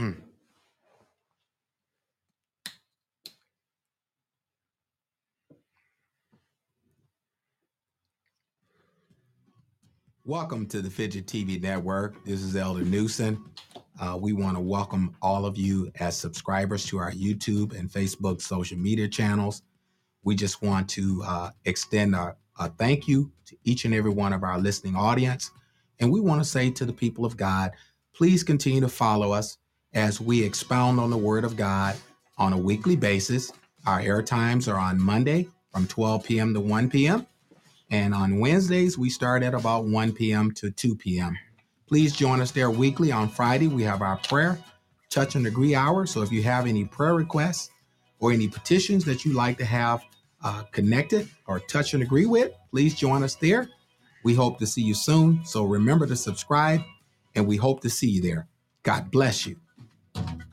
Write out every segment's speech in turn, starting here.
Welcome to the Fidget TV Network. This is Elder Newsom. Uh, we want to welcome all of you as subscribers to our YouTube and Facebook social media channels. We just want to uh, extend a, a thank you to each and every one of our listening audience. And we want to say to the people of God, please continue to follow us as we expound on the Word of God on a weekly basis. Our air times are on Monday from 12 p.m. to 1 p.m. And on Wednesdays, we start at about 1 p.m. to 2 p.m. Please join us there weekly. On Friday, we have our prayer, touch and agree hour. So if you have any prayer requests or any petitions that you'd like to have uh, connected or touch and agree with, please join us there. We hope to see you soon. So remember to subscribe, and we hope to see you there. God bless you. Thank you.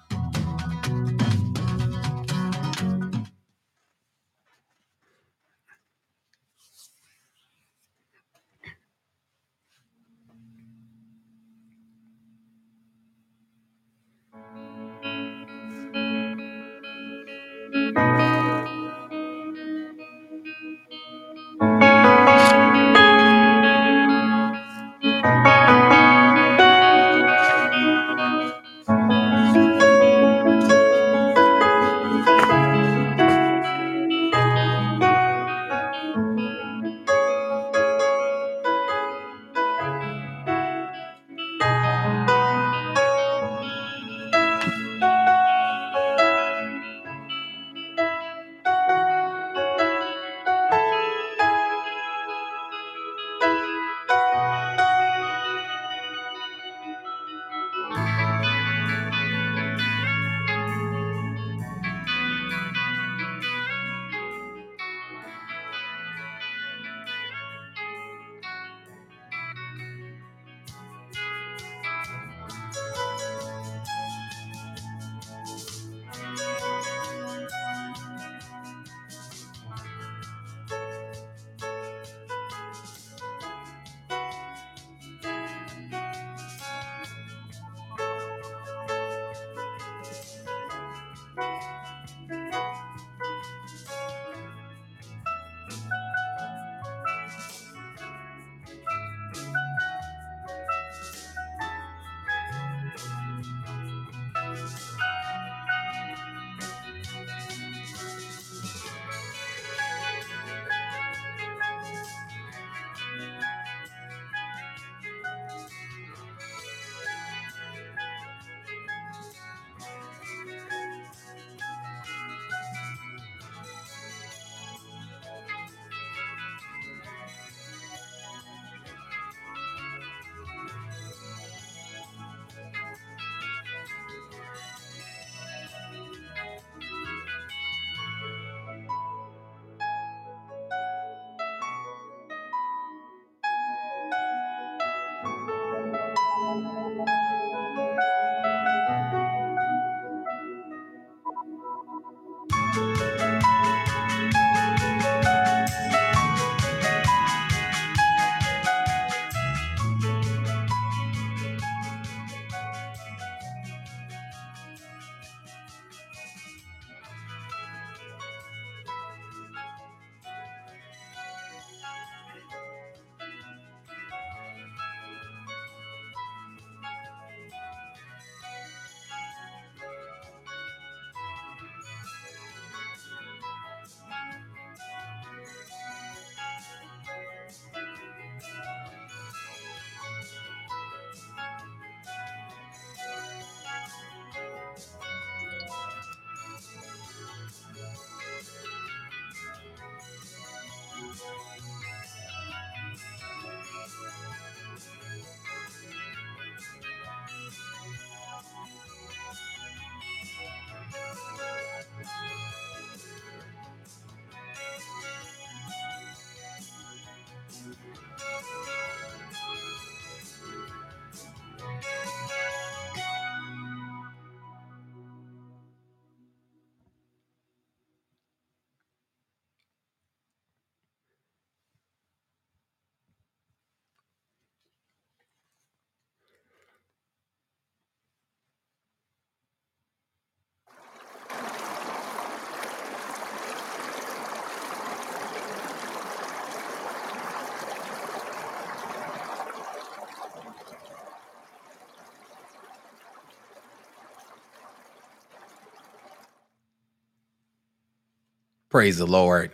Praise the Lord.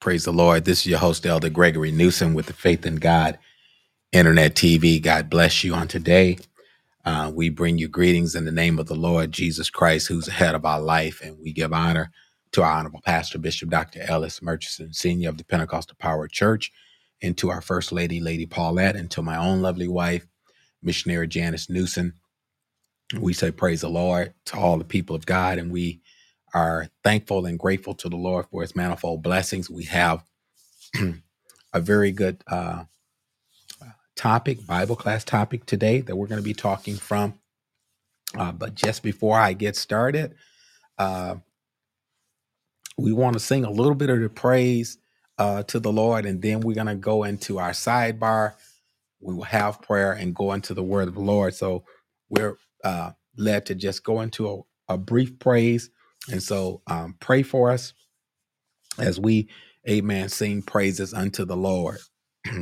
Praise the Lord. This is your host, Elder Gregory Newsom, with the Faith in God Internet TV. God bless you on today. Uh, we bring you greetings in the name of the Lord Jesus Christ, who's ahead of our life, and we give honor to our honorable pastor, Bishop Dr. Ellis Murchison, Senior of the Pentecostal Power Church, and to our First Lady, Lady Paulette, and to my own lovely wife, Missionary Janice Newsom. We say praise the Lord to all the people of God, and we are thankful and grateful to the Lord for his manifold blessings. We have a very good uh, topic, Bible class topic today that we're going to be talking from. Uh, but just before I get started, uh, we want to sing a little bit of the praise uh, to the Lord, and then we're going to go into our sidebar. We will have prayer and go into the word of the Lord. So we're uh, led to just go into a, a brief praise. And so um, pray for us as we, amen, sing praises unto the Lord.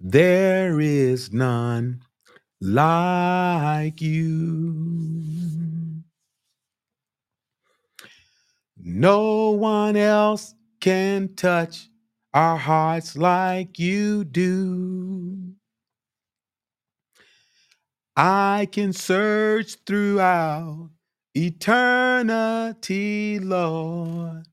there is none like you. No one else can touch our hearts like you do. I can search throughout eternity, Lord,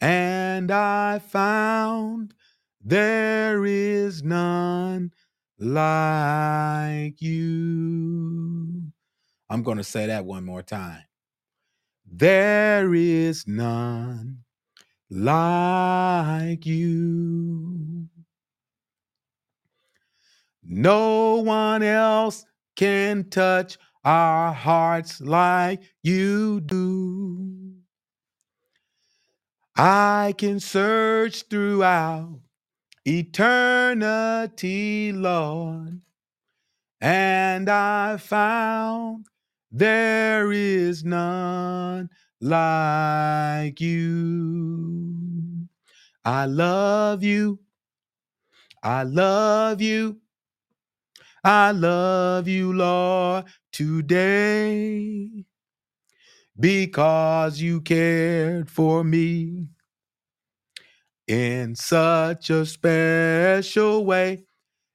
and I found there is none like you. I'm going to say that one more time. There is none like you. No one else can touch our hearts like you do. I can search throughout eternity, Lord, and I found there is none like you. I love you. I love you. I love you, Lord, today because you cared for me in such a special way.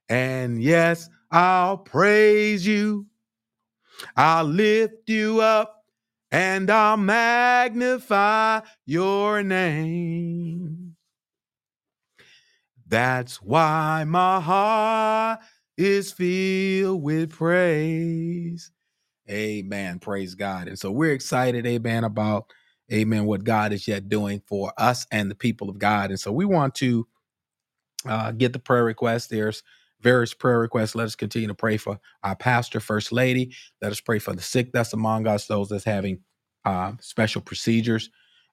And yes, I'll praise you. I'll lift you up and I'll magnify your name. That's why my heart is filled with praise. Amen. Praise God. And so we're excited, amen, about, amen, what God is yet doing for us and the people of God. And so we want to uh, get the prayer requests. There's various prayer requests. Let us continue to pray for our pastor, first lady. Let us pray for the sick that's among us, those that's having uh, special procedures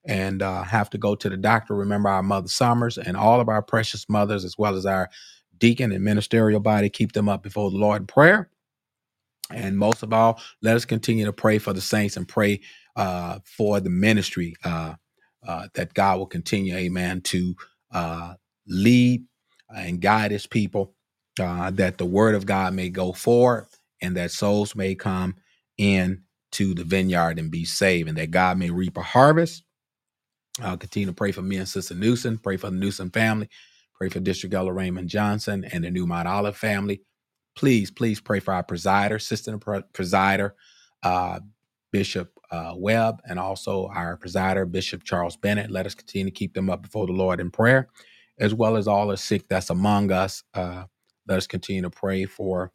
and uh, have to go to the doctor. Remember our Mother Summers and all of our precious mothers, as well as our deacon and ministerial body. Keep them up before the Lord in prayer. And most of all, let us continue to pray for the saints and pray uh, for the ministry uh, uh, that God will continue, amen, to uh, lead and guide his people, uh, that the word of God may go forward and that souls may come in to the vineyard and be saved and that God may reap a harvest. I'll continue to pray for me and Sister Newsom, pray for the Newsom family, pray for District Elder Raymond Johnson and the New Mount Olive family please, please pray for our presider, assistant presider, uh, Bishop uh, Webb, and also our presider, Bishop Charles Bennett. Let us continue to keep them up before the Lord in prayer, as well as all the sick that's among us. Uh, let us continue to pray for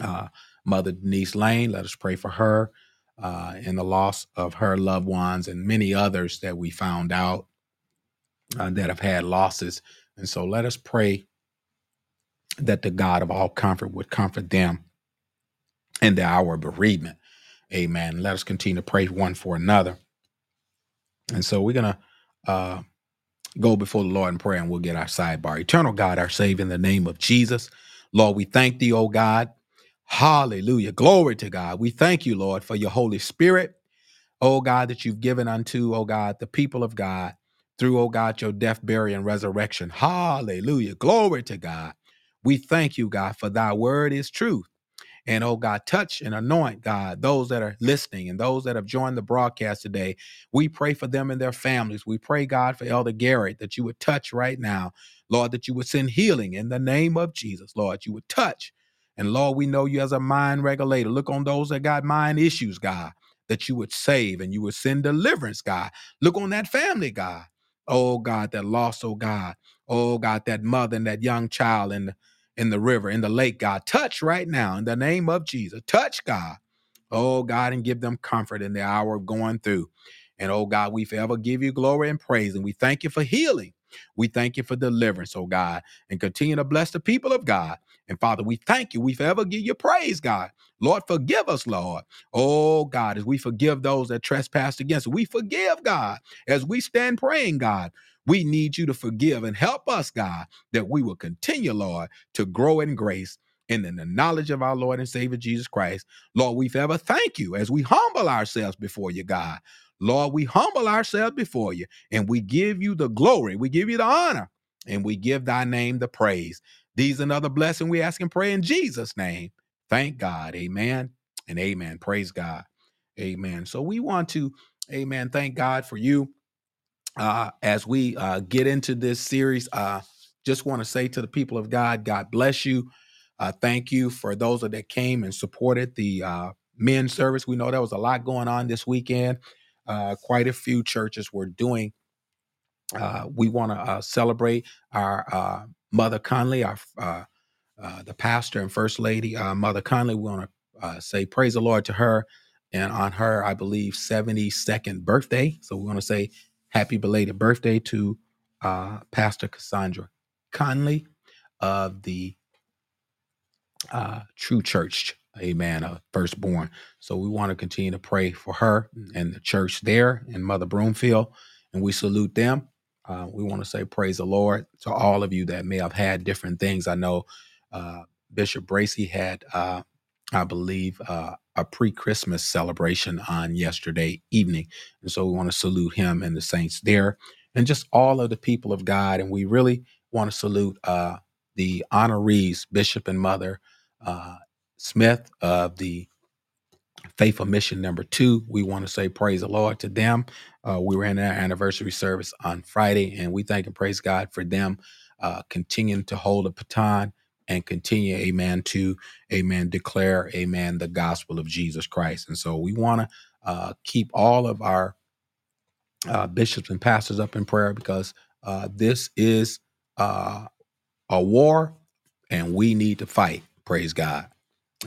uh, Mother Denise Lane. Let us pray for her uh, in the loss of her loved ones and many others that we found out uh, that have had losses. And so let us pray that the God of all comfort would comfort them in the hour of bereavement. Amen. Let us continue to pray one for another. And so we're going to uh, go before the Lord in prayer and we'll get our sidebar. Eternal God, our Savior, in the name of Jesus. Lord, we thank thee, oh God. Hallelujah. Glory to God. We thank you, Lord, for your Holy Spirit, oh God, that you've given unto, oh God, the people of God through, oh God, your death, burial, and resurrection. Hallelujah. Glory to God. We thank you, God, for thy word is truth And oh God, touch and anoint, God, those that are listening and those that have joined the broadcast today. We pray for them and their families. We pray, God, for Elder Garrett that you would touch right now. Lord, that you would send healing in the name of Jesus. Lord, you would touch. And Lord, we know you as a mind regulator. Look on those that got mind issues, God, that you would save and you would send deliverance, God. Look on that family, God. Oh God, that lost, oh God. Oh God, that mother and that young child in the, in the river, in the lake, God. Touch right now in the name of Jesus. Touch, God. Oh God, and give them comfort in the hour of going through. And oh God, we forever give you glory and praise. And we thank you for healing. We thank you for deliverance, oh God, and continue to bless the people of God. And Father, we thank you. We forever give you praise, God. Lord, forgive us, Lord. Oh God, as we forgive those that trespass against us, we forgive, God, as we stand praying, God. We need you to forgive and help us, God, that we will continue, Lord, to grow in grace and in the knowledge of our Lord and Savior Jesus Christ. Lord, we forever thank you as we humble ourselves before you, God. Lord, we humble ourselves before you and we give you the glory, we give you the honor, and we give thy name the praise. These another blessing we ask and pray in Jesus' name. Thank God. Amen and amen. Praise God. Amen. So we want to, amen, thank God for you uh, as we uh, get into this series. Uh, just want to say to the people of God, God bless you. Uh, thank you for those that came and supported the uh, men's service. We know there was a lot going on this weekend. Uh, quite a few churches were doing. Uh, we want to uh, celebrate our uh, Mother Conley, our uh, uh, the pastor and first lady, Mother Conley. We want to say praise the Lord to her, and on her, I believe, seventy second birthday. So we want to say happy belated birthday to Pastor Cassandra Conley of the True Church, amen, uh, firstborn. So we want to continue to pray for her and the church there in Mother Broomfield, and we salute them. Uh, we want to say praise the Lord to all of you that may have had different things. I know uh, Bishop Bracy had, uh, I believe, uh, a pre Christmas celebration on yesterday evening. And so we want to salute him and the saints there and just all of the people of God. And we really want to salute uh, the honorees, Bishop and Mother uh, Smith of the Faithful Mission number two. We want to say praise the Lord to them. Uh, we were in our anniversary service on Friday, and we thank and praise God for them uh, continuing to hold a baton and continue, amen, to, amen, declare, amen, the gospel of Jesus Christ. And so we want to uh, keep all of our uh, bishops and pastors up in prayer because uh, this is uh, a war and we need to fight. Praise God.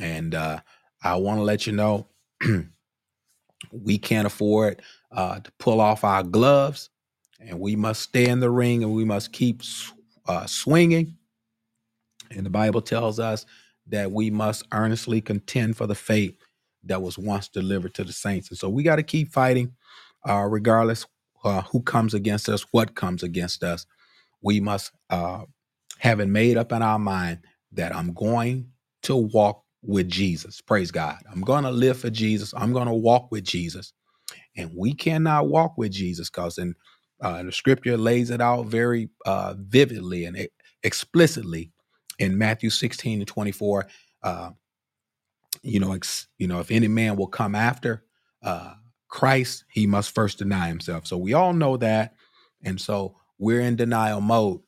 And uh, I want to let you know we can't afford uh, to pull off our gloves and we must stay in the ring and we must keep uh, swinging. And the Bible tells us that we must earnestly contend for the faith that was once delivered to the saints. And so we got to keep fighting, uh, regardless uh, who comes against us, what comes against us. We must, uh, having made up in our mind that I'm going to walk with Jesus. Praise God. I'm going to live for Jesus. I'm going to walk with Jesus. And we cannot walk with Jesus because in uh, the scripture lays it out very uh, vividly and explicitly in Matthew 16 and 24. Uh, you know, ex, you know, if any man will come after uh, Christ, he must first deny himself. So we all know that, and so we're in denial mode,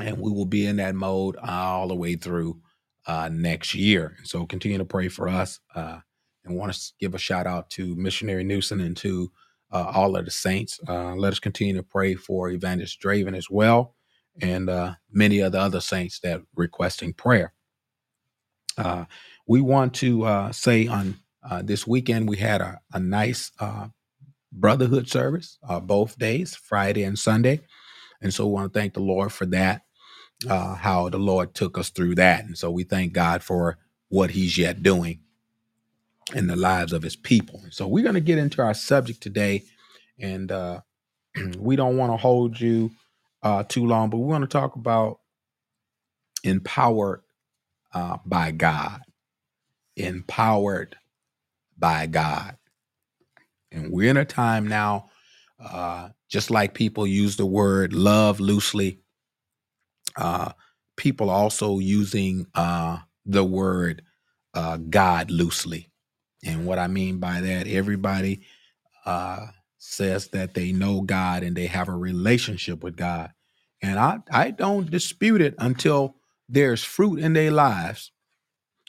and we will be in that mode all the way through uh, next year. So continue to pray for us. Uh, and want to give a shout out to Missionary Newsom and to uh, all of the saints. Uh, let us continue to pray for Evangelist Draven as well, and uh, many of the other saints that requesting prayer. Uh, we want to say on this weekend we had a, a nice brotherhood service both days, Friday and Sunday, and so we want to thank the Lord for that. Uh, how the Lord took us through that, and so we thank God for what He's yet doing in the lives of His people. So we're going to get into our subject today, and uh, we don't want to hold you uh, too long, but we want to talk about empowered uh, by God, empowered by God. And we're in a time now, uh, just like people use the word love loosely, uh, people also using uh, the word uh, God loosely. And what I mean by that, everybody uh, says that they know God and they have a relationship with God. And I, I don't dispute it until there's fruit in their lives.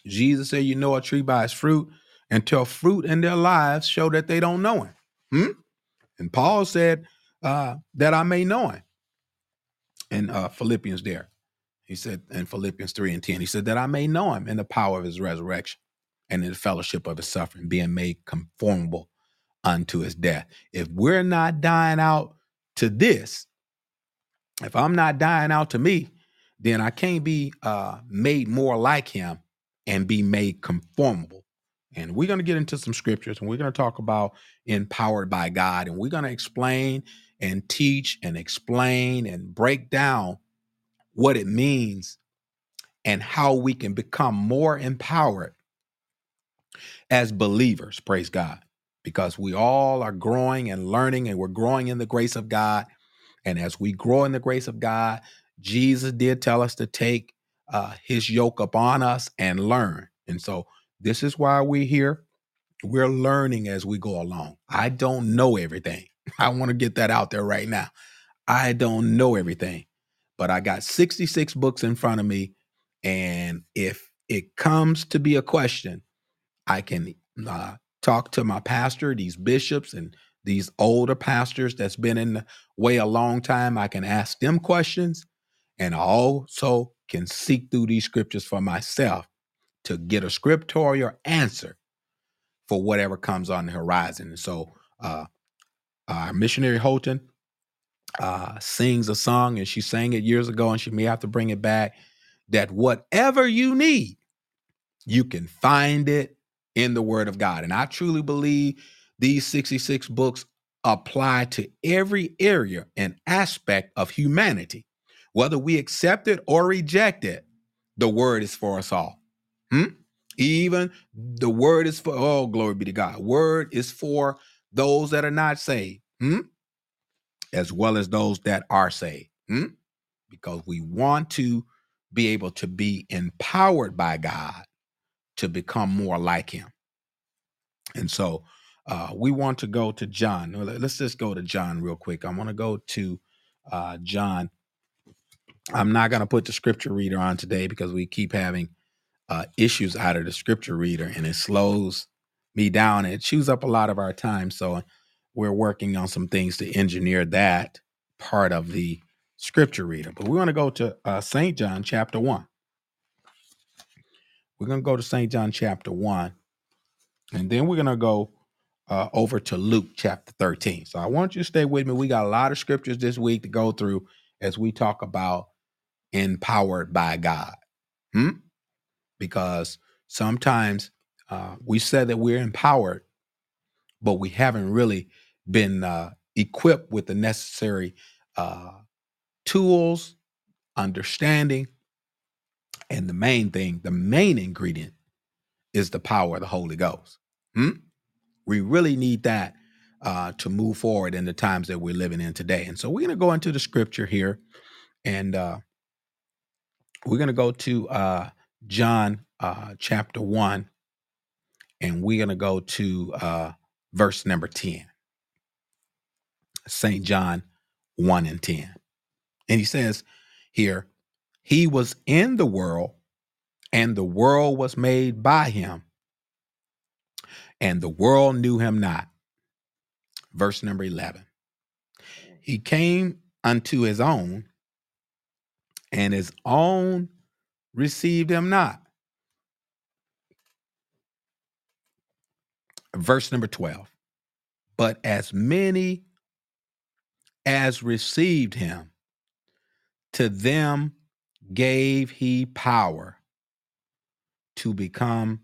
Jesus said, You know a tree by its fruit, until fruit in their lives show that they don't know Him. Hmm? And Paul said, uh, That I may know Him. In uh, Philippians, there. He said in Philippians 3 and 10, He said, That I may know Him in the power of His resurrection and in the fellowship of His suffering, being made conformable unto his death. If we're not dying out to this, if I'm not dying out to me, then I can't be uh, made more like him and be made conformable. And we're going to get into some scriptures and we're going to talk about empowered by God. And we're going to explain and teach and explain and break down what it means and how we can become more empowered as believers. Praise God because we all are growing and learning and we're growing in the grace of God. And as we grow in the grace of God, Jesus did tell us to take uh, his yoke upon us and learn. And so this is why we're here. We're learning as we go along. I don't know everything. I want to get that out there right now. I don't know everything, but I got 66 books in front of me. And if it comes to be a question, I can uh, talk to my pastor, these bishops and these older pastors that's been in the way a long time. I can ask them questions and also can seek through these scriptures for myself to get a scriptorial answer for whatever comes on the horizon. And so, uh, our missionary Holton uh, sings a song, and she sang it years ago, and she may have to bring it back. That whatever you need, you can find it in the Word of God. And I truly believe these 66 books apply to every area and aspect of humanity. Whether we accept it or reject it, the Word is for us all. Hmm? Even the Word is for, oh, glory be to God. Word is for those that are not saved, hmm? as well as those that are saved. Hmm? Because we want to be able to be empowered by God to become more like him. And so uh, we want to go to John. Let's just go to John real quick. I want to go to uh, John. I'm not going to put the scripture reader on today because we keep having uh, issues out of the scripture reader and it slows me down. It chews up a lot of our time. So we're working on some things to engineer that part of the scripture reader. But we want to go to uh, St. John chapter 1. We're going to go to St. John chapter 1, and then we're going to go uh, over to Luke chapter 13. So I want you to stay with me. We got a lot of scriptures this week to go through as we talk about empowered by God. Hmm? Because sometimes uh, we said that we're empowered, but we haven't really been uh, equipped with the necessary uh, tools, understanding, and the main thing, the main ingredient is the power of the Holy Ghost. Hmm? We really need that uh, to move forward in the times that we're living in today. And so we're going to go into the scripture here and uh, we're going to go to uh, John uh, chapter 1 and we're going to go to uh, verse number 10. St. John 1 and 10. And he says here, he was in the world, and the world was made by him, and the world knew him not. Verse number 11. He came unto his own, and his own received him not. Verse number 12. But as many as received him, to them gave he power to become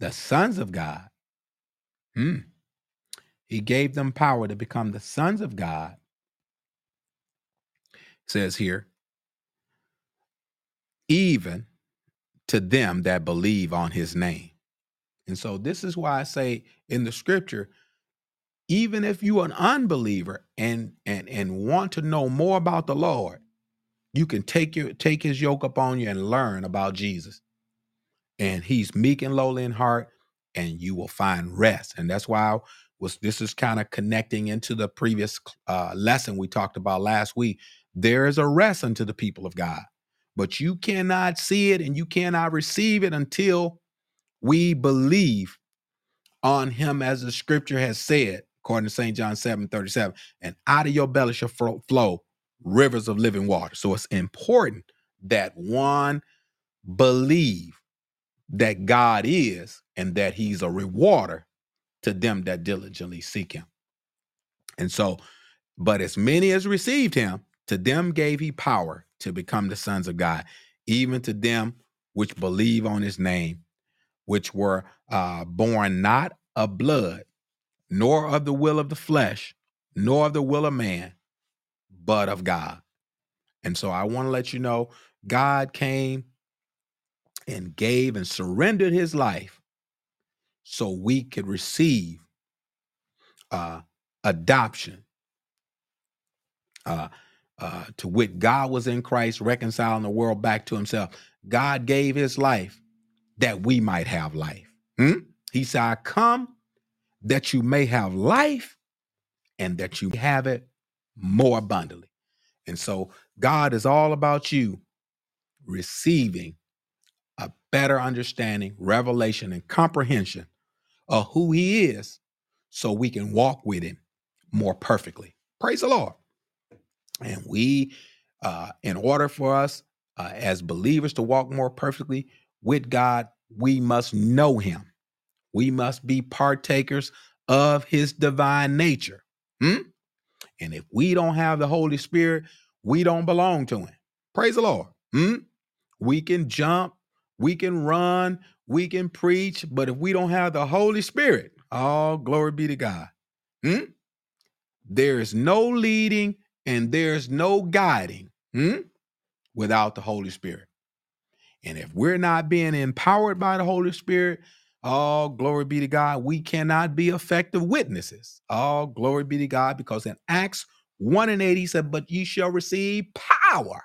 the sons of God. Hmm. He gave them power to become the sons of God. says here, even to them that believe on his name. And so this is why I say in the scripture, even if you're an unbeliever and and and want to know more about the Lord, you can take your take his yoke upon you and learn about Jesus. and he's meek and lowly in heart, and you will find rest. And that's why I was this is kind of connecting into the previous uh, lesson we talked about last week. There is a rest unto the people of God, but you cannot see it and you cannot receive it until we believe on him, as the scripture has said, according to St. John 7 37. And out of your belly shall flow rivers of living water. So it's important that one believe that God is and that he's a rewarder to them that diligently seek him. And so, but as many as received him, to them gave he power to become the sons of God, even to them which believe on his name, which were uh, born not of blood, nor of the will of the flesh, nor of the will of man, but of God. And so I want to let you know God came and gave and surrendered his life so we could receive uh, adoption uh, uh, to which God was in Christ, reconciling the world back to himself. God gave his life that we might have life. Hmm? He said, I come that you may have life and that you have it more abundantly. And so God is all about you receiving a better understanding, revelation, and comprehension of who He is so we can walk with Him more perfectly. Praise the Lord. And we, uh, in order for us uh, as believers to walk more perfectly with God, we must know Him. We must be partakers of His divine nature. Hmm? And if we don't have the Holy Spirit, we don't belong to Him. Praise the Lord. Hmm? We can jump, we can run, we can preach, but if we don't have the Holy Spirit, all glory be to God. Hmm? There is no leading and there's no guiding hmm, without the Holy Spirit. And if we're not being empowered by the Holy Spirit, all glory be to God, we cannot be effective witnesses. All glory be to God, because in Acts 1 and 8, he said, But ye shall receive power.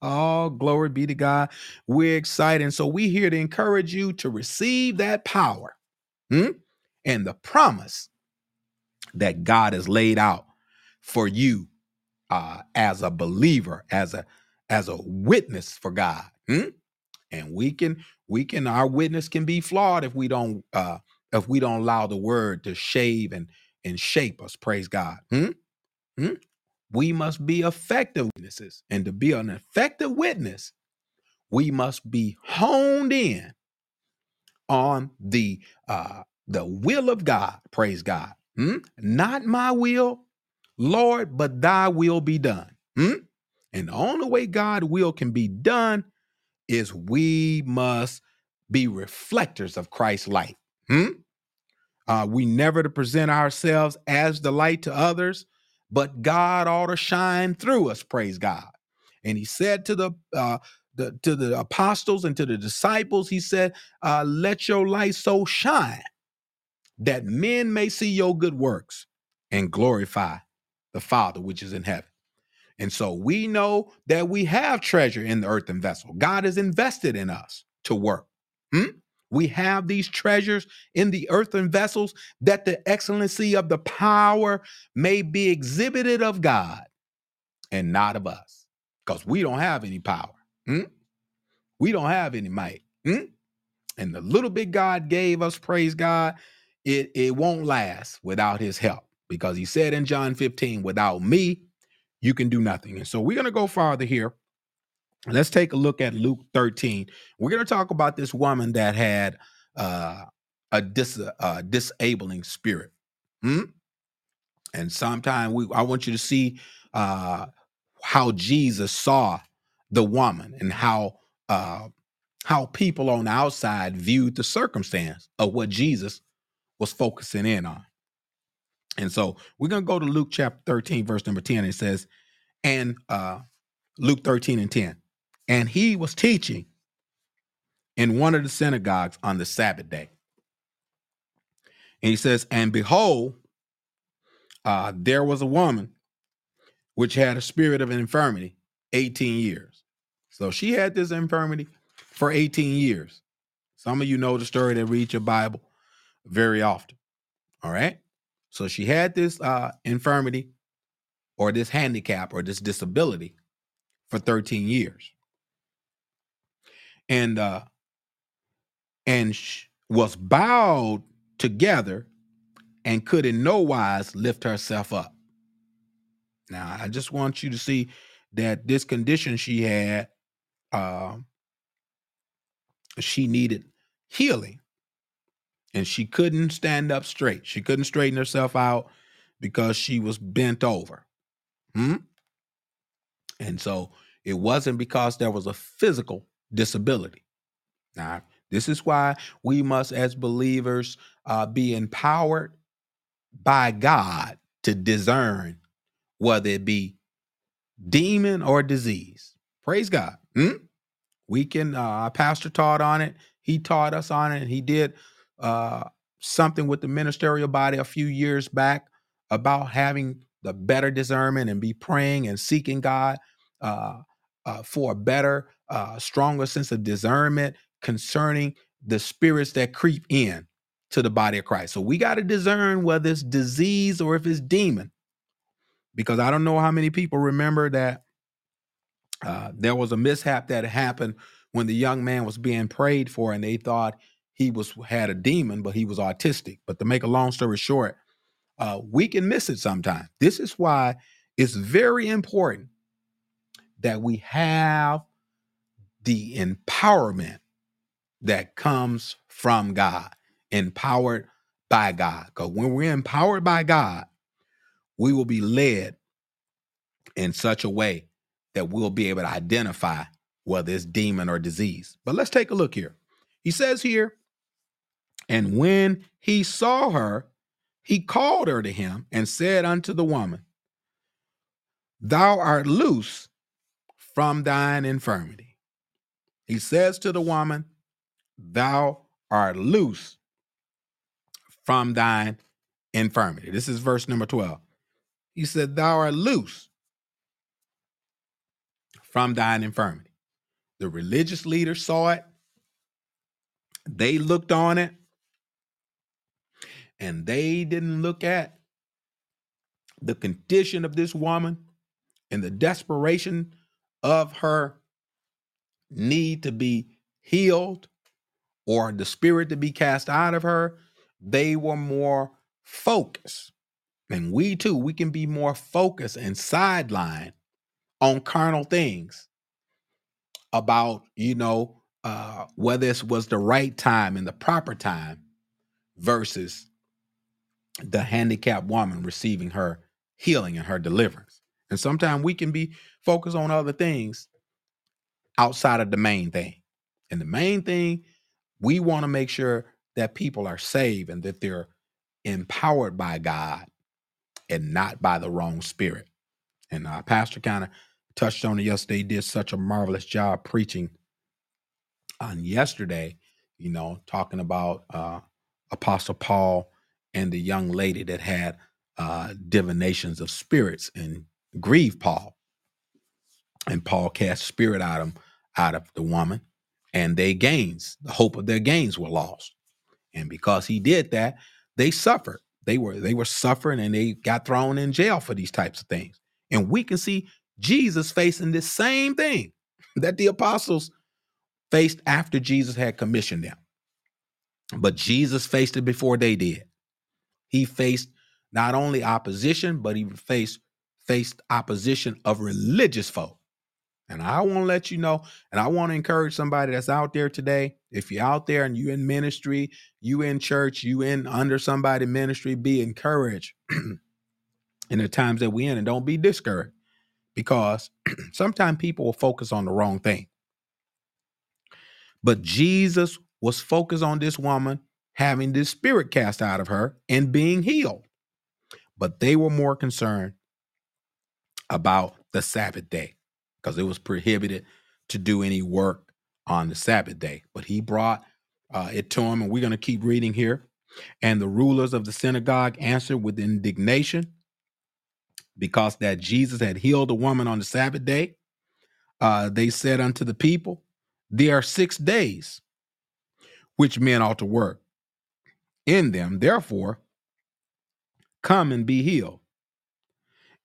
All glory be to God. We're excited. And so we're here to encourage you to receive that power hmm, and the promise that God has laid out for you uh, as a believer, as a as a witness for God. Hmm? And we can we can our witness can be flawed if we don't uh, if we don't allow the word to shave and and shape us. Praise God. Hmm? Hmm? We must be effective witnesses, and to be an effective witness, we must be honed in on the uh, the will of God. Praise God. Hmm? Not my will, Lord, but thy will be done. Hmm? And the only way God will can be done is we must be reflectors of Christ's light. Hmm? Uh, we never to present ourselves as the light to others, but God ought to shine through us. Praise God. And He said to the uh, the to the apostles and to the disciples, He said, uh, "Let your light so shine that men may see your good works and glorify the Father which is in heaven." And so we know that we have treasure in the earthen vessel. God has invested in us to work. Hmm? We have these treasures in the earthen vessels that the excellency of the power may be exhibited of God and not of us. Because we don't have any power. Hmm? We don't have any might. Hmm? And the little bit God gave us, praise God, it, it won't last without his help. Because he said in John 15, without me, you can do nothing. And so we're going to go farther here. Let's take a look at Luke 13. We're going to talk about this woman that had uh, a dis, uh, disabling spirit. Hmm? And sometimes we, I want you to see uh, how Jesus saw the woman and how uh, how people on the outside viewed the circumstance of what Jesus was focusing in on. And so we're going to go to Luke chapter 13, verse number 10. It says, and uh, Luke 13 and 10. And he was teaching in one of the synagogues on the Sabbath day. And he says, And behold, uh, there was a woman which had a spirit of infirmity 18 years. So she had this infirmity for 18 years. Some of you know the story that read your Bible very often. All right. So she had this uh, infirmity or this handicap or this disability for 13 years. And uh, and was bowed together and could in no wise lift herself up. Now, I just want you to see that this condition she had, uh, she needed healing and she couldn't stand up straight. She couldn't straighten herself out because she was bent over. Hmm? And so it wasn't because there was a physical disability. Now, this is why we must, as believers, uh, be empowered by God to discern whether it be demon or disease. Praise God. Hmm? We can, uh, our pastor taught on it. He taught us on it. And he did uh, something with the ministerial body a few years back about having the better discernment and be praying and seeking God uh, uh, for a better, uh, stronger sense of discernment concerning the spirits that creep in to the body of Christ. So we got to discern whether it's disease or if it's demon. Because I don't know how many people remember that uh, there was a mishap that happened when the young man was being prayed for, and they thought he was had a demon, but he was autistic. But to make a long story short, uh, we can miss it sometimes. This is why it's very important that we have the empowerment that comes from God, empowered by God. Because when we're empowered by God, we will be led in such a way that we'll be able to identify whether it's demon or disease. But let's take a look here. He says here, and when he saw her, he called her to him and said unto the woman, Thou art loose from thine infirmity. He says to the woman, Thou art loose from thine infirmity. This is verse number 12. He said, Thou art loose from thine infirmity. The religious leaders saw it, they looked on it, and they didn't look at the condition of this woman and the desperation of her need to be healed or the spirit to be cast out of her. They were more focused. And we too, we can be more focused and sidelined on carnal things about, you know, uh, whether this was the right time and the proper time versus the handicapped woman receiving her healing and her deliverance. And sometimes we can be focused on other things outside of the main thing. And the main thing, we want to make sure that people are saved and that they're empowered by God and not by the wrong spirit. And our pastor kind of touched on it yesterday, he did such a marvelous job preaching on yesterday, you know, talking about uh, Apostle Paul and the young lady that had uh, divinations of spirits and grieved Paul. And Paul cast spirit out of, out of the woman, and their gains, the hope of their gains were lost. And because he did that, they suffered. They were they were suffering and they got thrown in jail for these types of things. And we can see Jesus facing this same thing that the apostles faced after Jesus had commissioned them. But Jesus faced it before they did. He faced not only opposition, but he faced faced opposition of religious folk. And I want to let you know, and I want to encourage somebody that's out there today. If you're out there and you in ministry, you in church, you in under somebody ministry, be encouraged in the times that we in, and don't be discouraged because sometimes people will focus on the wrong thing. But Jesus was focused on this woman having this spirit cast out of her and being healed. But they were more concerned about the Sabbath day because it was prohibited to do any work on the Sabbath day. But he brought uh, it to him, and we're going to keep reading here. And the rulers of the synagogue answered with indignation because that Jesus had healed a woman on the Sabbath day. Uh, they said unto the people, There are six days which men ought to work in them. Therefore, come and be healed,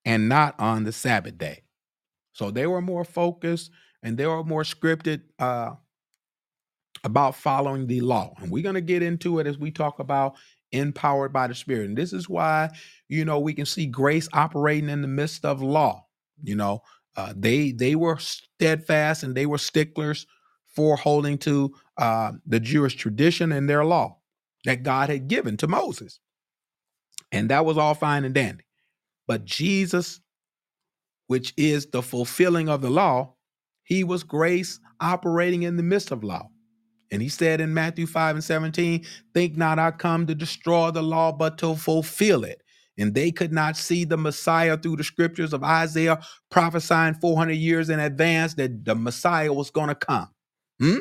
and not on the Sabbath day. So they were more focused and they were more scripted uh, about following the law. And we're going to get into it as we talk about empowered by the Spirit. And this is why, you know, we can see grace operating in the midst of law. You know, uh, they they were steadfast and they were sticklers for holding to uh, the Jewish tradition and their law that God had given to Moses. And that was all fine and dandy. But Jesus, which is the fulfilling of the law, he was grace operating in the midst of law. And he said in Matthew 5 and 17, Think not I come to destroy the law, but to fulfill it. And they could not see the Messiah through the scriptures of Isaiah prophesying 400 years in advance that the Messiah was going to come. Hmm?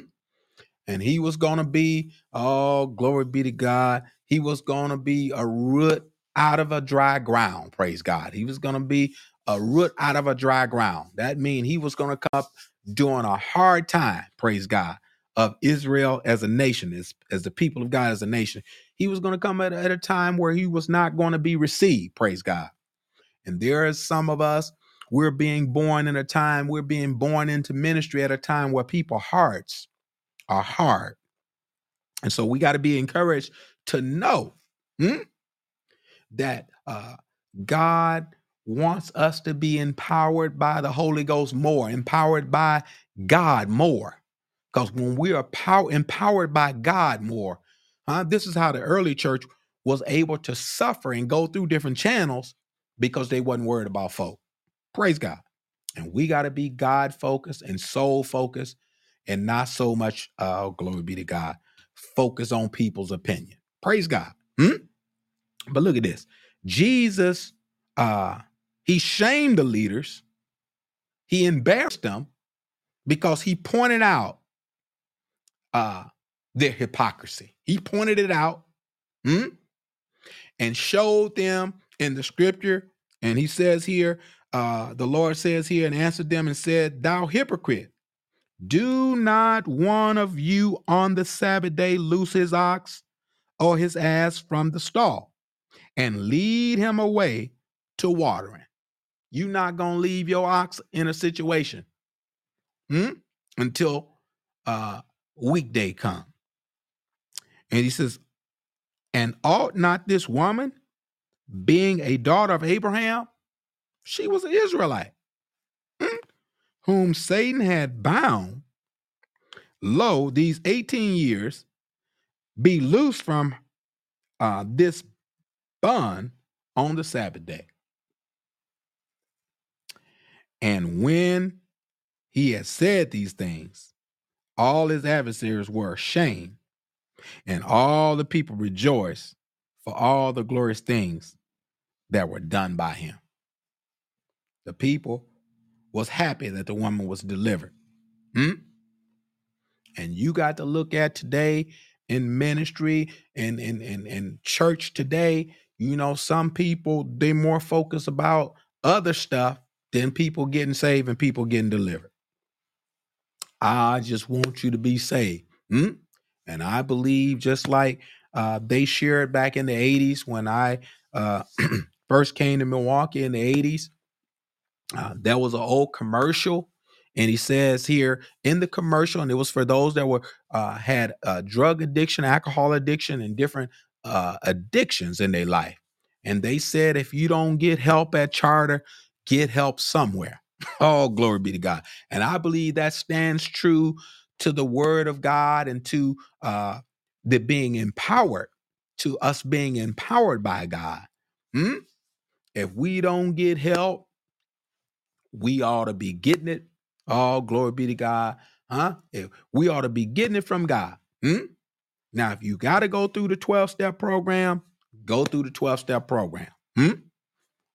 And he was going to be oh glory be to god. He was going to be a root out of a dry ground praise god. He was going to be a root out of a dry ground. That means he was going to come up during a hard time praise god of israel as a nation as, as the people of god as a nation. He was going to come at, at a time where he was not going to be received praise god. And there is some of us we're being born in a time we're being born into ministry at a time where people hearts are hard. And so we got to be encouraged to know hmm, that uh, God wants us to be empowered by the Holy Ghost more, empowered by God more. Because when we are power, empowered by God more, huh, this is how the early church was able to suffer and go through different channels because they wasn't worried about folk. Praise God. And we got to be God focused and soul focused and not so much, uh, glory be to God, focus on people's opinion. Praise God. Hmm? But look at this. Jesus, uh, he shamed the leaders, he embarrassed them because he pointed out uh, their hypocrisy. He pointed it out hmm? and showed them in the scripture. And he says here, uh, the Lord says here and answered them and said, Thou hypocrite, do not one of you on the Sabbath day loose his ox or his ass from the stall and lead him away to watering. you not going to leave your ox in a situation hmm, until uh, weekday come. And he says, and ought not this woman, being a daughter of Abraham, she was an Israelite, whom Satan had bound lo, these 18 years be loosed from uh, this bond on the Sabbath day. And when he had said these things, all his adversaries were ashamed, and all the people rejoiced for all the glorious things that were done by him. The people was happy that the woman was delivered. Hmm? And you got to look at today in ministry and in in, in church today, you know, some people they more focus about other stuff than people getting saved and people getting delivered. I just want you to be saved. Hmm? And I believe just like uh, they shared back in the 80s when I uh, first came to Milwaukee in the 80s, uh, there was an old commercial and he says here in the commercial, and it was for those that were uh, had uh, drug addiction, alcohol addiction, and different uh, addictions in their life. And they said, if you don't get help at charter, get help somewhere. oh, glory be to God. And I believe that stands true to the word of God and to uh, the being empowered, to us being empowered by God. Hmm? If we don't get help, we ought to be getting it all glory be to God. Huh? If we ought to be getting it from God. Hmm? Now, if you got to go through the 12 step program, go through the 12 step program. Hmm?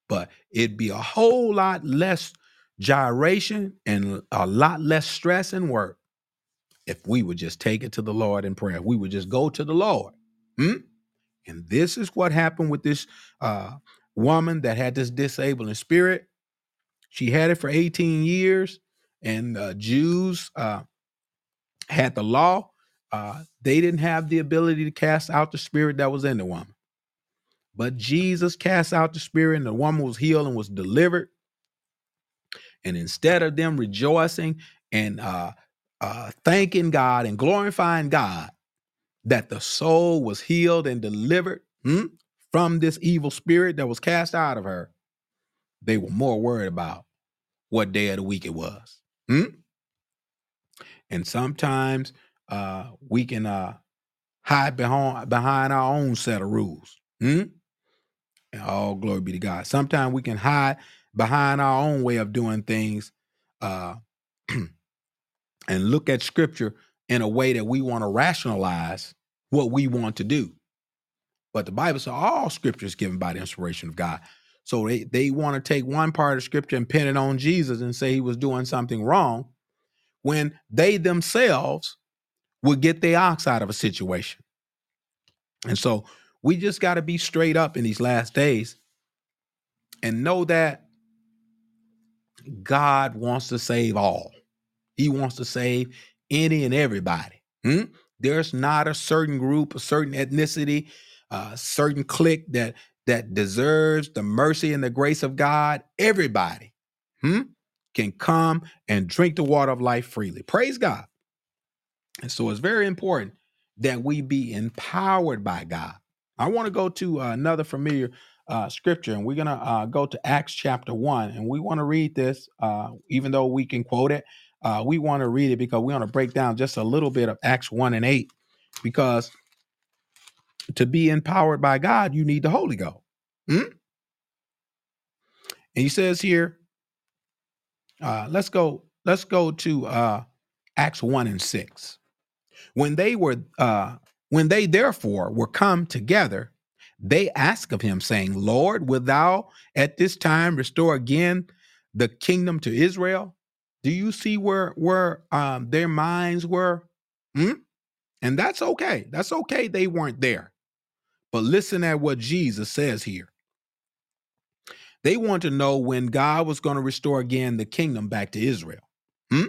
But it'd be a whole lot less gyration and a lot less stress and work if we would just take it to the Lord in prayer. We would just go to the Lord. Hmm? And this is what happened with this uh, woman that had this disabling spirit. She had it for 18 years and uh, Jews uh, had the law, uh, they didn't have the ability to cast out the spirit that was in the woman. But Jesus cast out the spirit, and the woman was healed and was delivered. And instead of them rejoicing and uh, uh, thanking God and glorifying God that the soul was healed and delivered hmm, from this evil spirit that was cast out of her, they were more worried about what day of the week it was. Hmm? And sometimes uh, we can uh, hide behind behind our own set of rules. Hmm? And all glory be to God. Sometimes we can hide behind our own way of doing things uh, and look at scripture in a way that we want to rationalize what we want to do. But the Bible says all scripture is given by the inspiration of God. So they, they want to take one part of scripture and pin it on Jesus and say he was doing something wrong when they themselves would get the ox out of a situation. And so we just got to be straight up in these last days and know that God wants to save all. He wants to save any and everybody. Hmm? There's not a certain group, a certain ethnicity, a certain clique that that deserves the mercy and the grace of God. Everybody hmm, can come and drink the water of life freely. Praise God. And so it's very important that we be empowered by God. I want to go to uh, another familiar uh, scripture, and we're going to uh, go to Acts chapter 1. And we want to read this, uh, even though we can quote it. Uh, we want to read it because we want to break down just a little bit of Acts 1 and 8. Because to be empowered by God, you need the Holy Ghost. Hmm? And he says here, uh, let's go, let's go to uh, Acts 1 and 6. When they were uh, when they therefore were come together, they asked of him, saying, Lord, wilt thou at this time restore again the kingdom to Israel? Do you see where where um, their minds were? Hmm? And that's okay. That's okay. They weren't there. But listen at what Jesus says here. They want to know when God was going to restore again the kingdom back to Israel. Hmm?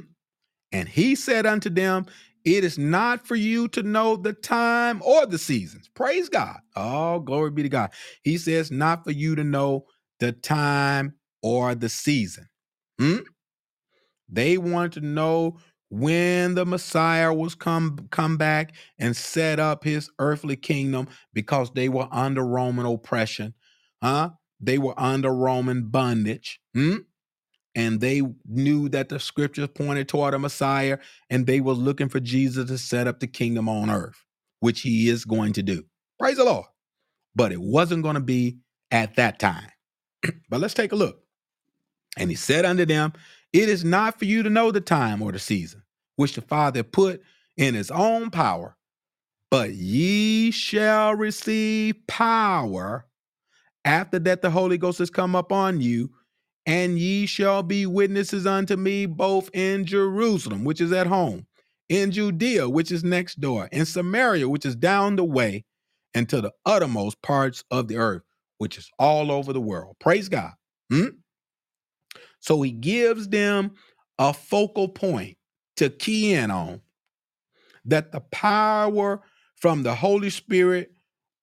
And he said unto them, It is not for you to know the time or the seasons. Praise God. Oh, glory be to God. He says, Not for you to know the time or the season. Hmm? They want to know when the Messiah was come come back and set up his earthly kingdom because they were under Roman oppression. Huh? They were under Roman bondage. Hmm? And they knew that the scriptures pointed toward a Messiah, and they were looking for Jesus to set up the kingdom on earth, which he is going to do. Praise the Lord. But it wasn't going to be at that time. but let's take a look. And he said unto them, It is not for you to know the time or the season, which the Father put in his own power, but ye shall receive power after that the Holy Ghost has come upon you, and ye shall be witnesses unto me both in Jerusalem, which is at home, in Judea, which is next door, in Samaria, which is down the way, and to the uttermost parts of the earth, which is all over the world. Praise God. Hmm? So he gives them a focal point to key in on that the power from the Holy Spirit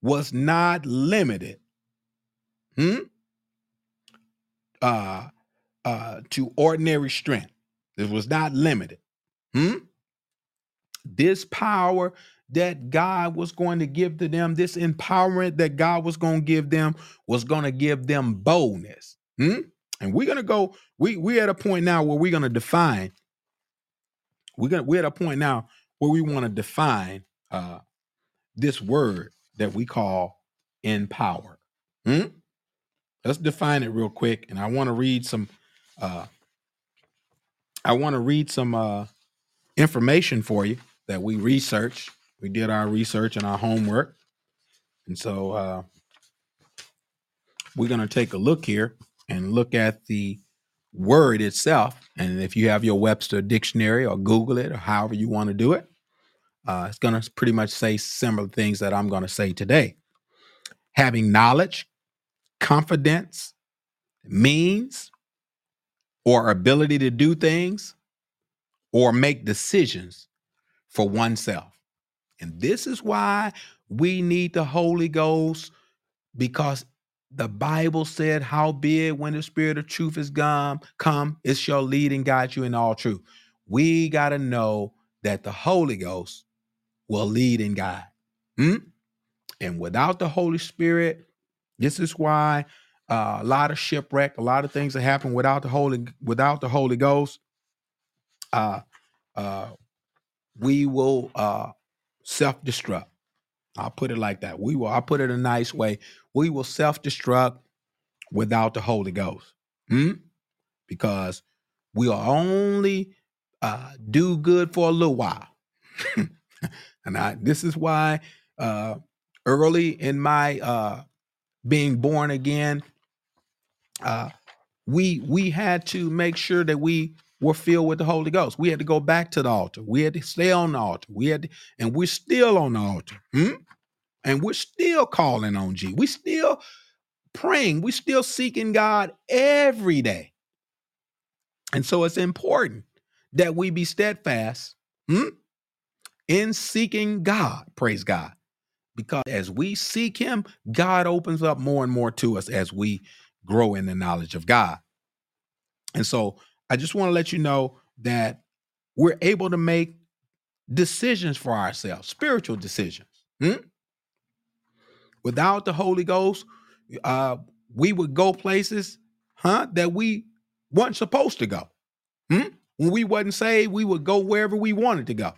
was not limited hmm? uh, uh, to ordinary strength. It was not limited. Hmm? This power that God was going to give to them, this empowerment that God was going to give them, was going to give them boldness. Hmm? And we're gonna go. We we're at a point now where we're gonna define. We're gonna we're at a point now where we want to define uh, this word that we call empower. Hmm? Let's define it real quick, and I want to read some. Uh, I want to read some uh, information for you that we researched. We did our research and our homework, and so uh, we're to take a look here and look at the word itself. And if you have your Webster dictionary or Google it or however you want to do it, uh, it's going to pretty much say similar things that I'm going to say today. Having knowledge, confidence, means, or ability to do things or make decisions for oneself. And this is why we need the Holy Ghost because the Bible said, How big when the Spirit of truth is gone, come, it shall lead and guide you in all truth. We got to know that the Holy Ghost will lead and guide. Hmm? And without the Holy Spirit, this is why uh, a lot of shipwreck, a lot of things that happen without the Holy without the Holy Ghost. Uh, uh, we will uh, self destruct. I'll put it like that. We will. I'll put it a nice way. We will self destruct without the Holy Ghost, Hmm? because we'll only uh, do good for a little while. and I, this is why uh, early in my uh, being born again, uh, we we had to make sure that we were filled with the Holy Ghost. We had to go back to the altar. We had to stay on the altar. We had to, and we're still on the altar. Hmm? And we're still calling on G. We still praying. We still seeking God every day. And so it's important that we be steadfast hmm, in seeking God. Praise God. Because as we seek Him, God opens up more and more to us as we grow in the knowledge of God. And so I just want to let you know that we're able to make decisions for ourselves, spiritual decisions. Hmm? Without the Holy Ghost, uh, we would go places, huh, that we weren't supposed to go. Hmm? When we wasn't saved, we would go wherever we wanted to go.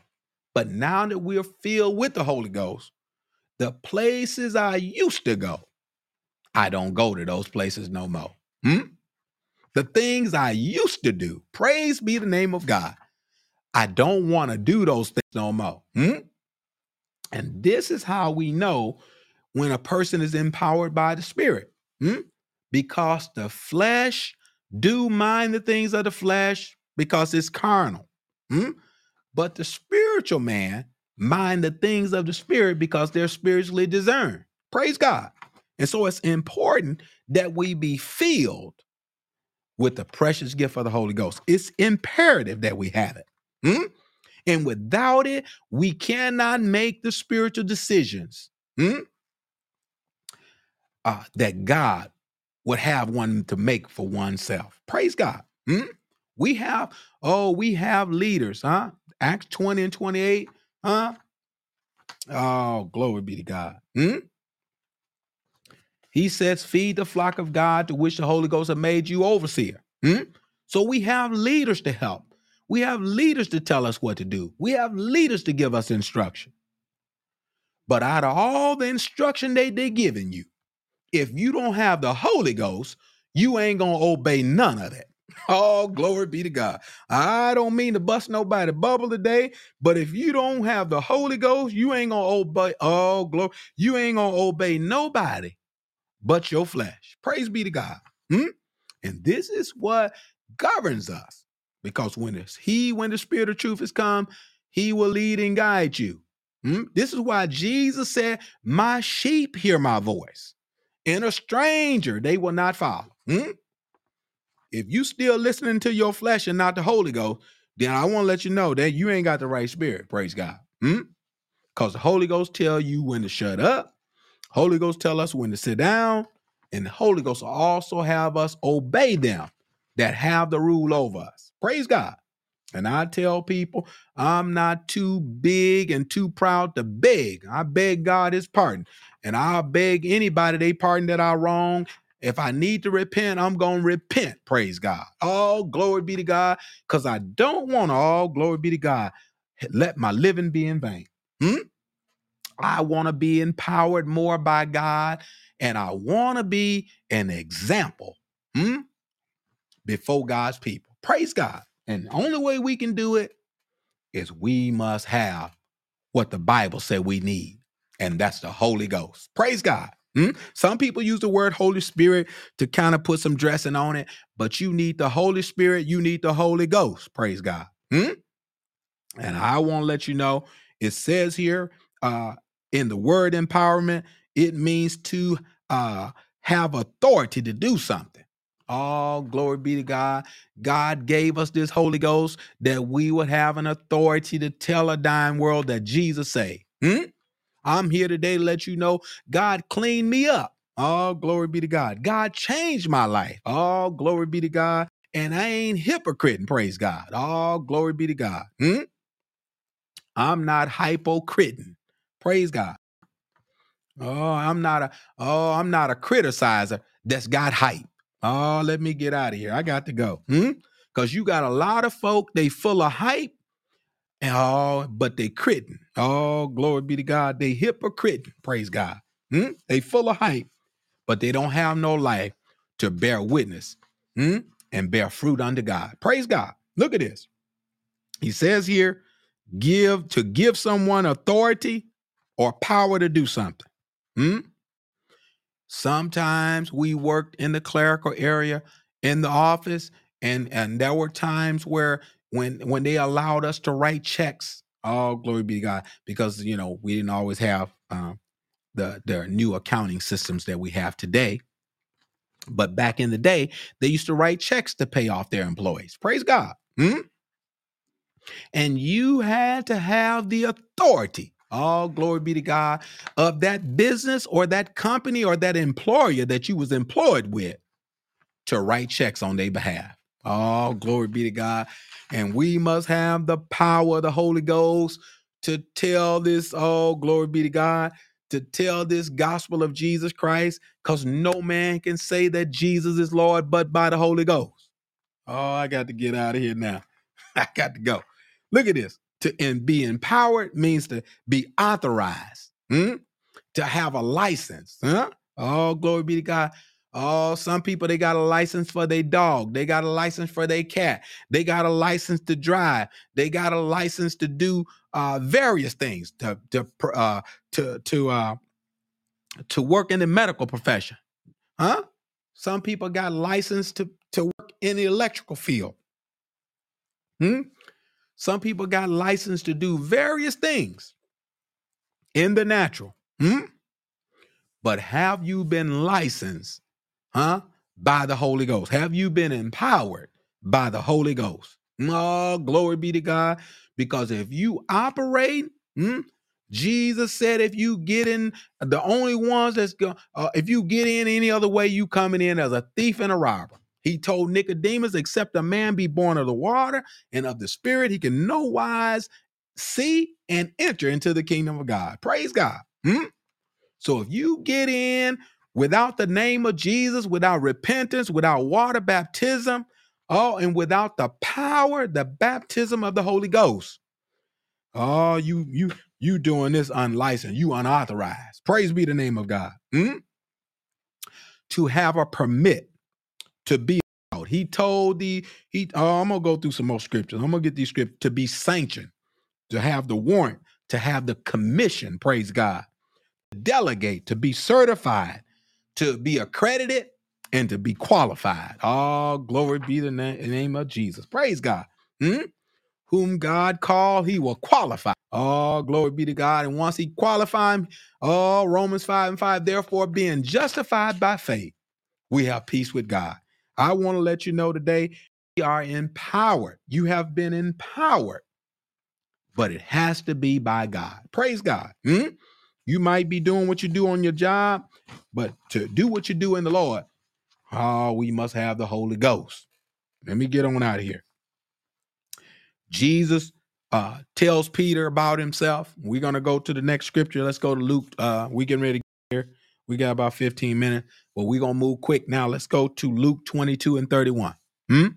But now that we're filled with the Holy Ghost, the places I used to go, I don't go to those places no more. Hmm? The things I used to do, praise be the name of God. I don't want to do those things no more. Hmm? And this is how we know when a person is empowered by the Spirit. Hmm? Because the flesh do mind the things of the flesh because it's carnal. Hmm? But the spiritual man mind the things of the spirit because they're spiritually discerned. Praise God. And so it's important that we be filled with the precious gift of the Holy Ghost. It's imperative that we have it. Hmm? And without it, we cannot make the spiritual decisions hmm, uh, that God would have one to make for oneself. Praise God. Hmm? We have, oh, we have leaders, huh? Acts 20 and 28, huh? Oh, glory be to God. Hmm? He says, feed the flock of God to which the Holy Ghost have made you overseer. Hmm? So we have leaders to help. We have leaders to tell us what to do. We have leaders to give us instruction. But out of all the instruction they they giving you, if you don't have the Holy Ghost, you ain't gonna obey none of that. Oh, glory be to God. I don't mean to bust nobody bubble today, but if you don't have the Holy Ghost, you ain't gonna obey. Oh, glory. You ain't gonna obey nobody but your flesh. Praise be to God. Hmm? And this is what governs us. Because when it's He, when the Spirit of truth has come, He will lead and guide you. Hmm? This is why Jesus said, My sheep hear my voice, and a stranger they will not follow. Hmm? If you still listening to your flesh and not the Holy Ghost, then I want to let you know that you ain't got the right spirit. Praise God. Hmm? Because the Holy Ghost tell you when to shut up. Holy Ghost tell us when to sit down. And the Holy Ghost also have us obey them that have the rule over us. Praise God. And I tell people, I'm not too big and too proud to beg. I beg God his pardon. And I'll beg anybody they pardon that I wrong. If I need to repent, I'm going to repent. Praise God. All glory be to God. Because I don't want all glory be to God. Let my living be in vain. Hmm? I want to be empowered more by God. And I want to be an example hmm, before God's people. Praise God. And the only way we can do it is we must have what the Bible said we need, and that's the Holy Ghost. Praise God. Hmm? Some people use the word Holy Spirit to kind of put some dressing on it, but you need the Holy Spirit, you need the Holy Ghost. Praise God. Hmm? And I want to let you know it says here uh, in the word empowerment, it means to uh, have authority to do something. All glory be to God. God gave us this Holy Ghost that we would have an authority to tell a dying world that Jesus saved. Hmm? I'm here today to let you know God cleaned me up. All glory be to God. God changed my life. All glory be to God. And I ain't hypocrite and praise God. All glory be to God. Hmm? I'm not hypocritin. Praise God. Oh, I'm not a oh, I'm not a criticizer that's got hype. Oh, let me get out of here. I got to go. Hmm? Because you got a lot of folk, they full of hype. And oh, but they critting. Oh, glory be to God. They hypocrite. Praise God. Hmm? They full of hype, but they don't have no life to bear witness hmm? and bear fruit unto God. Praise God. Look at this. He says here, give to give someone authority or power to do something. Hmm? Sometimes we worked in the clerical area in the office, and and there were times where when when they allowed us to write checks, all glory be to God, because you know we didn't always have um, the the new accounting systems that we have today. But back in the day, they used to write checks to pay off their employees. Praise God. Hmm? And you had to have the authority, all glory be to God, of that business or that company or that employer that you was employed with to write checks on their behalf. All glory be to God. And we must have the power of the Holy Ghost to tell this, all glory be to God, to tell this gospel of Jesus Christ, because no man can say that Jesus is Lord but by the Holy Ghost. Oh, I got to get out of here now. I got to go. Look at this. To and be empowered means to be authorized, hmm? to have a license. Huh? Oh, glory be to God. Oh, some people they got a license for their dog. They got a license for their cat. They got a license to drive. They got a license to do uh, various things to to uh, to to uh, to work in the medical profession. Huh? Some people got license to to work in the electrical field. Hmm? Some people got license to do various things in the natural. Hmm? But have you been licensed, huh, by the Holy Ghost? Have you been empowered by the Holy Ghost? Oh, glory be to God. Because if you operate, hmm, Jesus said, if you get in, the only ones that's going, uh, if you get in any other way, you coming in as a thief and a robber. He told Nicodemus, except a man be born of the water and of the spirit, he can no wise see and enter into the kingdom of God. Praise God. Hmm? So if you get in without the name of Jesus, without repentance, without water baptism, oh, and without the power, the baptism of the Holy Ghost, oh, you you you doing this unlicensed, you unauthorized. Praise be the name of God. Hmm? To have a permit to be out. He told the he. Oh, I'm gonna go through some more scriptures. I'm gonna get these scriptures to be sanctioned, to have the warrant, to have the commission. Praise God delegate, to be certified, to be accredited, and to be qualified. All glory be the na- name of Jesus. Praise God. Hmm? Whom God called, he will qualify. All glory be to God. And once he qualified, all Romans 5 and 5, therefore being justified by faith, we have peace with God. I want to let you know today, we are empowered. You have been empowered, but it has to be by God. Praise God. Hmm? You might be doing what you do on your job, but to do what you do in the Lord, oh, we must have the Holy Ghost. Let me get on out of here. Jesus uh, tells Peter about himself. We're gonna go to the next scripture. Let's go to Luke. Uh, we getting ready to get here. We got about 15 minutes, but we're gonna move quick now. Let's go to Luke 22 and 31. Hmm?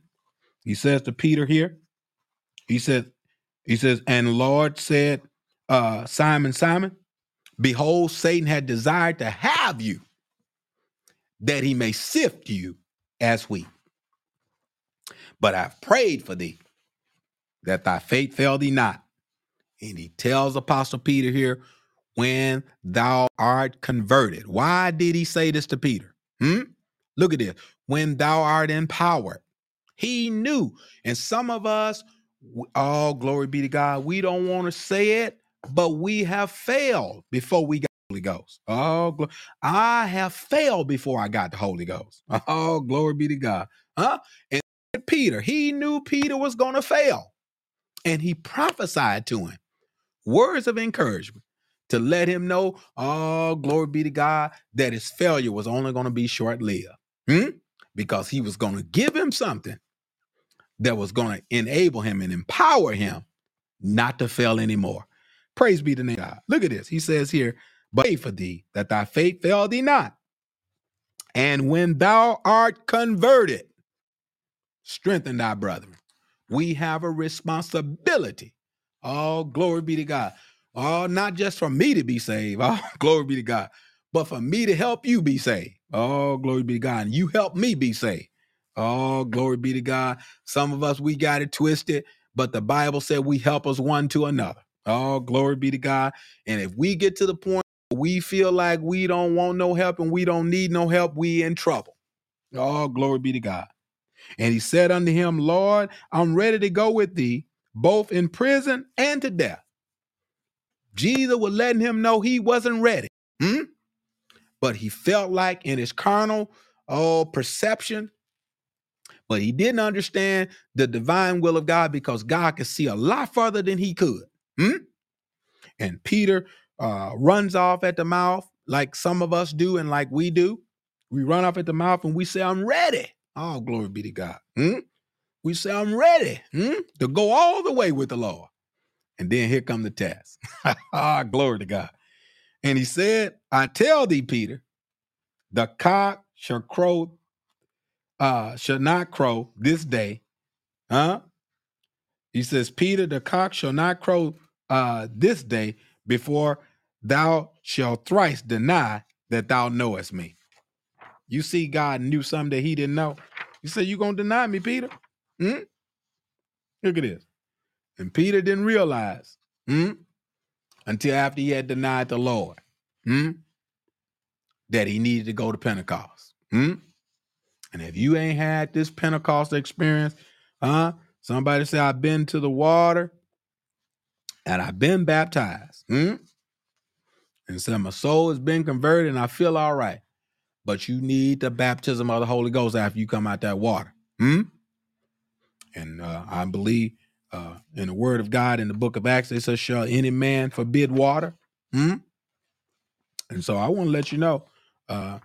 He says to Peter here, he says, he says, and Lord said, uh, Simon, Simon, behold, Satan had desired to have you that he may sift you as wheat. But I've prayed for thee that thy faith fail thee not. And he tells Apostle Peter here, when thou art converted. Why did he say this to Peter? Hmm? Look at this. When thou art empowered. He knew. And some of us, all oh, glory be to God, we don't want to say it, but we have failed before we got the Holy Ghost. Oh, glo- I have failed before I got the Holy Ghost. Oh, glory be to God. Huh? And Peter, he knew Peter was going to fail. And he prophesied to him words of encouragement. to let him know, oh, glory be to God, that his failure was only going to be short lived. Hmm? Because he was going to give him something that was going to enable him and empower him not to fail anymore. Praise be the God. Look at this. He says here, but pray for thee that thy faith fail thee not. And when thou art converted, strengthen thy brethren. We have a responsibility. Oh, glory be to God. Oh, not just for me to be saved. Oh, glory be to God. But for me to help you be saved. Oh, glory be to God. And you help me be saved. Oh, glory be to God. Some of us, we got it twisted, but the Bible said we help us one to another. Oh, glory be to God. And if we get to the point we feel like we don't want no help and we don't need no help, we in trouble. Oh, glory be to God. And he said unto him, Lord, I'm ready to go with thee, both in prison and to death. Jesus was letting him know he wasn't ready. Hmm? But he felt like in his carnal oh perception, but he didn't understand the divine will of God because God could see a lot further than he could. Hmm? And Peter uh, runs off at the mouth like some of us do and like we do. We run off at the mouth and we say, I'm ready. Oh, glory be to God. Hmm? We say, I'm ready hmm? to go all the way with the Lord. And then here come the test. ah, glory to God. And he said, I tell thee, Peter, the cock shall crow, uh, shall not crow this day. Huh? He says, Peter, the cock shall not crow uh, this day before thou shalt thrice deny that thou knowest me. You see, God knew something that he didn't know. He said, You gonna deny me, Peter? Hmm? Look at this. And Peter didn't realize hmm, until after he had denied the Lord hmm, that he needed to go to Pentecost. Hmm? And if you ain't had this Pentecost experience, huh? Somebody say, I've been to the water and I've been baptized. Hmm? And said, My soul has been converted and I feel all right. But you need the baptism of the Holy Ghost after you come out that water. Hmm? And uh, I believe uh, in the word of God in the book of Acts, it says, Shall any man forbid water? Hmm? And so I want to let you know, uh,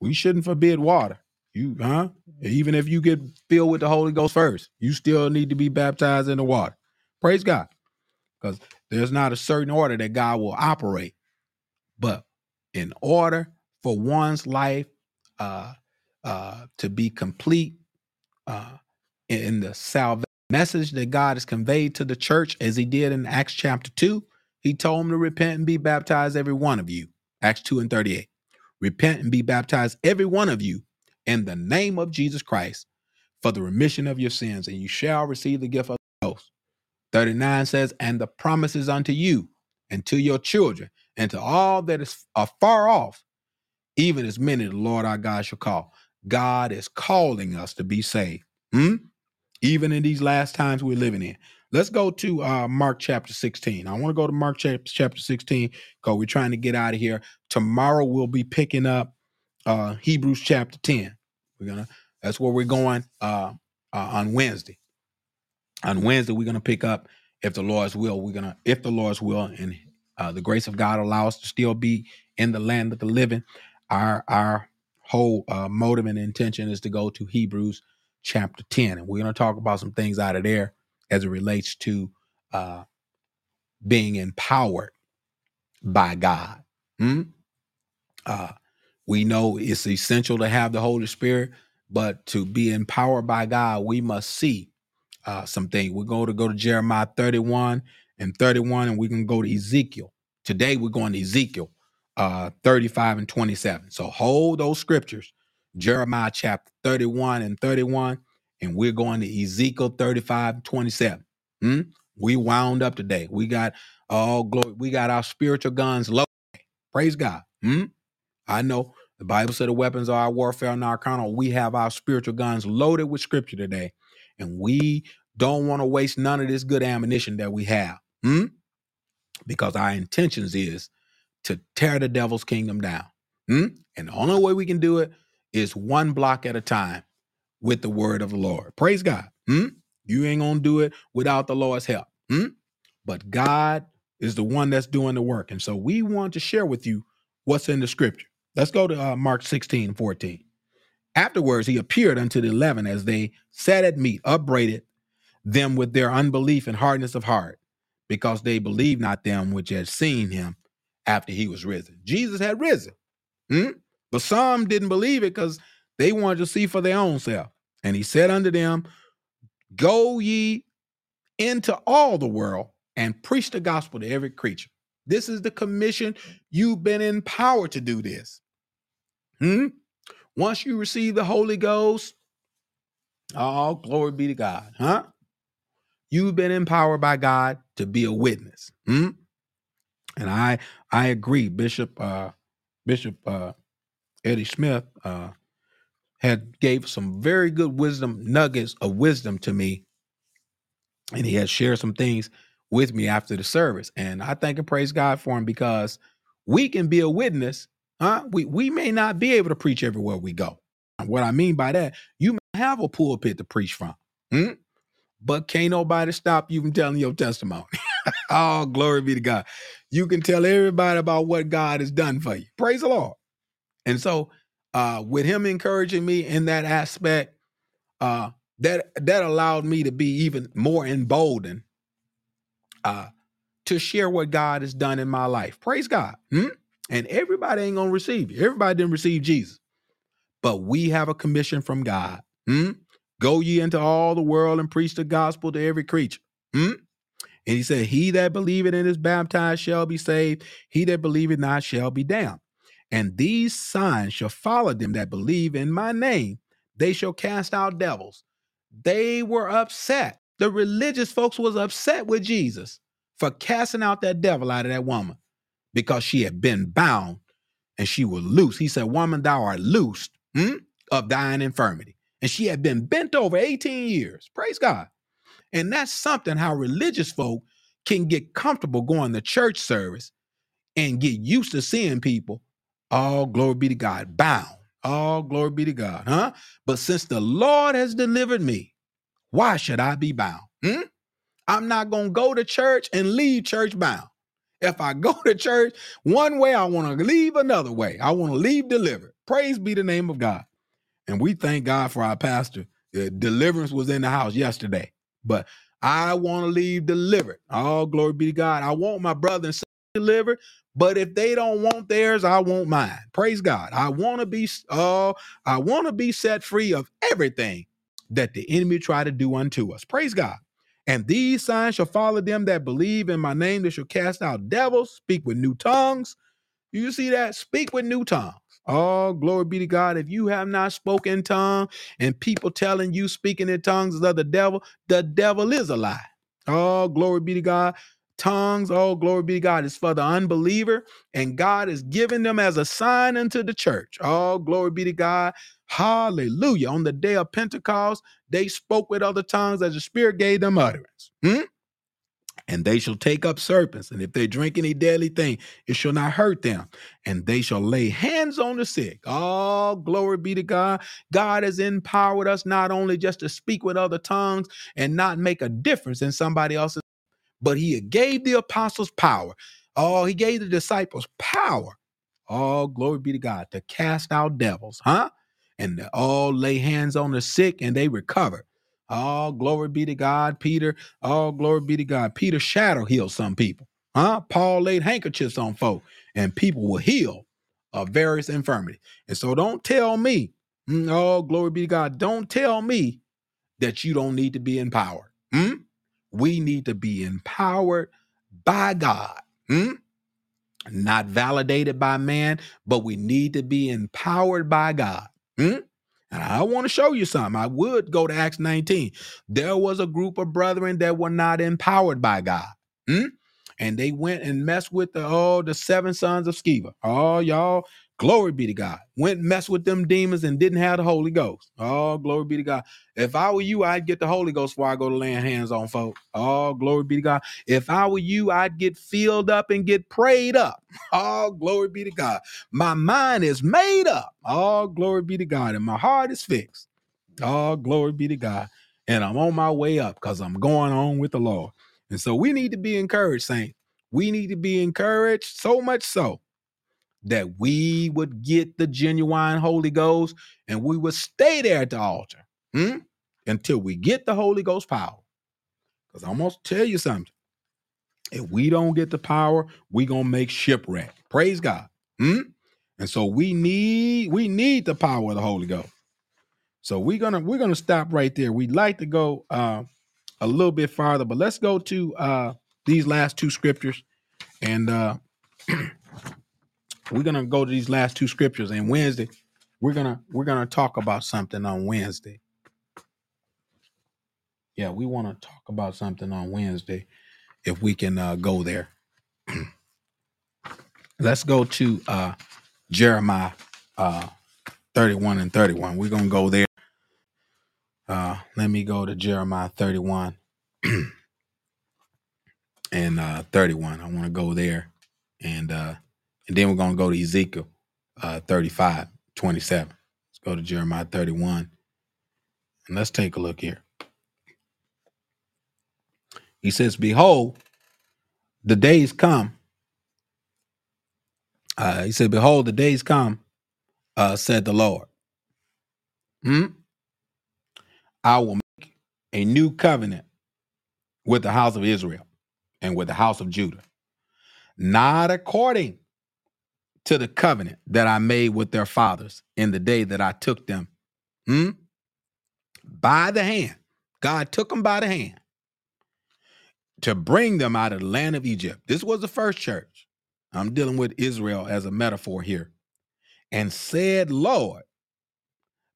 we shouldn't forbid water. You, huh? Even if you get filled with the Holy Ghost first, you still need to be baptized in the water. Praise God. Because there's not a certain order that God will operate. But in order for one's life uh, uh, to be complete uh, in the salvation message that God has conveyed to the church, as he did in Acts chapter 2, he told them to repent and be baptized, every one of you. Acts 2 and 38. Repent and be baptized, every one of you, in the name of Jesus Christ for the remission of your sins, and you shall receive the gift of the Ghost. 39 says, And the promises unto you and to your children and to all that is afar off, even as many the Lord our God shall call. God is calling us to be saved. Hmm? Even in these last times we're living in. Let's go to uh, Mark chapter 16. I want to go to Mark chapter 16 because we're trying to get out of here. Tomorrow we'll be picking up uh, Hebrews chapter 10. We're gonna that's where we're going uh, uh, on Wednesday. On Wednesday, we're gonna pick up if the Lord's will. We're gonna, if the Lord's will, and uh, the grace of God allow us to still be in the land of the living. Our our whole uh, motive and intention is to go to Hebrews chapter 10, and we're gonna talk about some things out of there as it relates to uh, being empowered by God. Hmm? Uh, we know it's essential to have the Holy Spirit, but to be empowered by God, we must see uh, some things. We're going to go to Jeremiah 31 and 31, and we can go to Ezekiel. Today, we're going to Ezekiel uh, 35 and 27. So hold those scriptures, Jeremiah chapter 31 and 31, and we're going to Ezekiel 35 and 27. Hmm? We wound up today. We got all glory. We got our spiritual guns loaded. Praise God. Hmm? I know the Bible said the weapons of our warfare and our carnal. We have our spiritual guns loaded with scripture today, and we don't want to waste none of this good ammunition that we have. Hmm? Because our intentions is to tear the devil's kingdom down. Hmm? And the only way we can do it is one block at a time with the word of the Lord. Praise God. Hmm? You ain't gonna do it without the Lord's help. Hmm? But God is the one that's doing the work. And so we want to share with you what's in the scripture. Let's go to uh, Mark 16, 14. Afterwards, he appeared unto the eleven as they sat at meat, upbraided them with their unbelief and hardness of heart, because they believed not them which had seen him after he was risen. Jesus had risen. hmm? But some didn't believe it because they wanted to see for their own self. And he said unto them, Go ye into all the world and preach the gospel to every creature. This is the commission. You've been empowered to do this. Hmm? Once you receive the Holy Ghost, all glory be to God. Huh? You've been empowered by God to be a witness. Hmm? And I I agree. Bishop uh Bishop uh Eddie Smith uh had gave some very good wisdom nuggets of wisdom to me and he had shared some things with me after the service. And I thank and praise God for him because we can be a witness. Huh? We we may not be able to preach everywhere we go. What I mean by that, you may have a pulpit to preach from, hmm? but can't nobody stop you from telling your testimony. oh, glory be to God. You can tell everybody about what God has done for you. Praise the Lord. And so, uh, with him encouraging me in that aspect, uh, that that allowed me to be even more emboldened uh, to share what God has done in my life. Praise God. Hmm? And everybody ain't gonna receive you. Everybody didn't receive Jesus, but we have a commission from God. Hmm? Go ye into all the world and preach the gospel to every creature. Hmm? And he said, He that believeth and is baptized shall be saved, he that believeth not shall be damned. And these signs shall follow them that believe in my name. They shall cast out devils. They were upset. The religious folks was upset with Jesus for casting out that devil out of that woman because she had been bound and she was loose. He said, Woman, thou art loosed hmm, of thine infirmity. And she had been bent over 18 years. Praise God. And that's something how religious folk can get comfortable going to church service and get used to seeing people, all glory be to God, bound. All glory be to God, huh? But since the Lord has delivered me, why should I be bound? Hmm? I'm not going to go to church and leave church bound. If I go to church one way, I want to leave another way. I want to leave delivered. Praise be the name of God. And we thank God for our pastor. Uh, deliverance was in the house yesterday, but I want to leave delivered. All glory be to God. I want my brother and sister delivered, but if they don't want theirs, I want mine. Praise God. I want to be oh, I want to be set free of everything that the enemy try to do unto us. Praise God. And these signs shall follow them that believe in my name. They shall cast out devils, speak with new tongues. You see that? Speak with new tongues. Oh, glory be to God. If you have not spoken tongue and people telling you speaking in tongues is of the devil, the devil is a lie. Oh, glory be to God. Tongues, oh, glory be to God, is for the unbeliever, and God is giving them as a sign unto the church. Oh, glory be to God. Hallelujah. On the day of Pentecost, they spoke with other tongues as the Spirit gave them utterance. Hmm? And they shall take up serpents, and if they drink any deadly thing, it shall not hurt them. And they shall lay hands on the sick. All glory be to God. God has empowered us not only just to speak with other tongues and not make a difference in somebody else's, but He gave the apostles power. Oh, He gave the disciples power. All glory be to God to cast out devils, huh? And all lay hands on the sick and they recover. All glory be to God, Peter. All glory be to God. Peter shadow healed some people. Huh? Paul laid handkerchiefs on folk and people were healed of various infirmities. And so don't tell me, mm, oh, glory be to God. Don't tell me that you don't need to be empowered. Hmm? We need to be empowered by God. Hmm? Not validated by man, but we need to be empowered by God. Hmm? And I want to show you something. I would go to Acts 19. There was a group of brethren that were not empowered by God. Hmm? And they went and messed with the oh, the seven sons of Sceva. Oh, y'all, glory be to God. Went and messed with them demons and didn't have the Holy Ghost. Oh, glory be to God. If I were you, I'd get the Holy Ghost before I go to laying hands on folks. Oh, glory be to God. If I were you, I'd get filled up and get prayed up. Oh, glory be to God. My mind is made up. Oh, glory be to God. And my heart is fixed. Oh, glory be to God. And I'm on my way up because I'm going on with the Lord. And so we need to be encouraged, saints. We need to be encouraged so much so that we would get the genuine Holy Ghost and we would stay there at the altar hmm, until we get the Holy Ghost power. Because I'm going to tell you something. If we don't get the power, we're going to make shipwreck. Praise God. Hmm? And so we need we need the power of the Holy Ghost. So we're gonna we're gonna stop right there. We'd like to go uh, a little bit farther, but let's go to uh, these last two scriptures, and uh, we're gonna go to these last two scriptures. And Wednesday, we're gonna we're gonna talk about something on Wednesday. Yeah, we want to talk about something on Wednesday if we can uh, go there. let's go to uh, Jeremiah uh, 31 and 31. We're gonna go there Uh, let me go to Jeremiah 31 and uh, 31. I want to go there. And uh, and then we're going to go to Ezekiel uh, 35, 27. Let's go to Jeremiah 31. And let's take a look here. He says, Behold, the days come. Uh, he said, Behold, the days come, uh, said the Lord. Hmm? I will make a new covenant with the house of Israel and with the house of Judah, not according to the covenant that I made with their fathers in the day that I took them hmm, by the hand. God took them by the hand to bring them out of the land of Egypt. This was the first church. I'm dealing with Israel as a metaphor here. And said, Lord,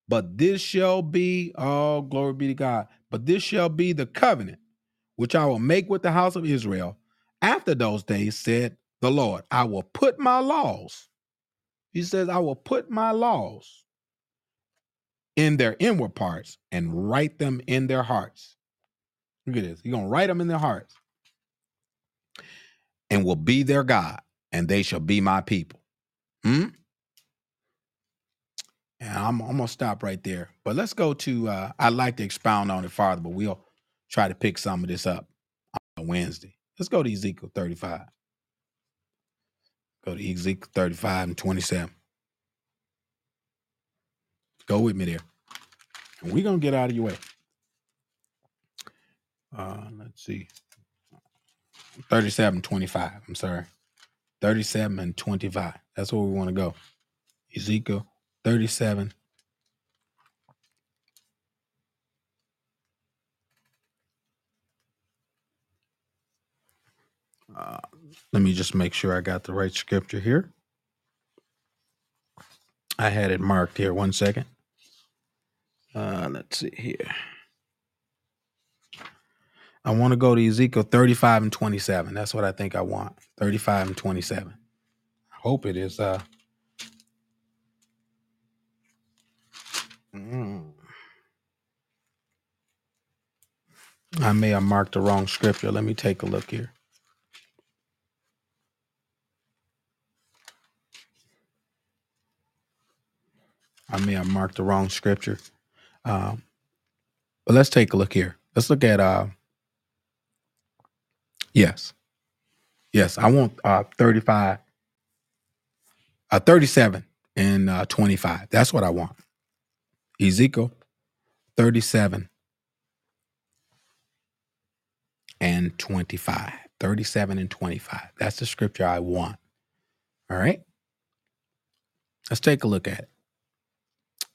but this shall be, oh, glory be to God, but this shall be the covenant which I will make with the house of Israel. After those days, said the Lord, I will put my laws. He says, I will put my laws in their inward parts and write them in their hearts. Look at this. He's going to write them in their hearts and will be their God, and they shall be my people. Hmm? And I'm, I'm to stop right there. But let's go to, uh, I'd like to expound on it farther, but we'll try to pick some of this up on Wednesday. Let's go to Ezekiel 35. Go to Ezekiel 35 and 27. Go with me there. And we're going to get out of your way. Uh, let's see. 37 25. I'm sorry. 37 and 25. That's where we want to go. Ezekiel 37 Uh, let me just make sure I got the right scripture here. I had it marked here. One second. Uh, let's see here. I want to go to Ezekiel 35 and 27. That's what I think I want. 35 and 27. I hope it is. Uh, mm. I may have marked the wrong scripture. Let me take a look here. I may have marked the wrong scripture. Um, but let's take a look here. Let's look at uh yes. Yes, I want uh 35 uh 37 and uh 25. That's what I want. Ezekiel 37 and 25. 37 and 25. That's the scripture I want. All right. Let's take a look at it.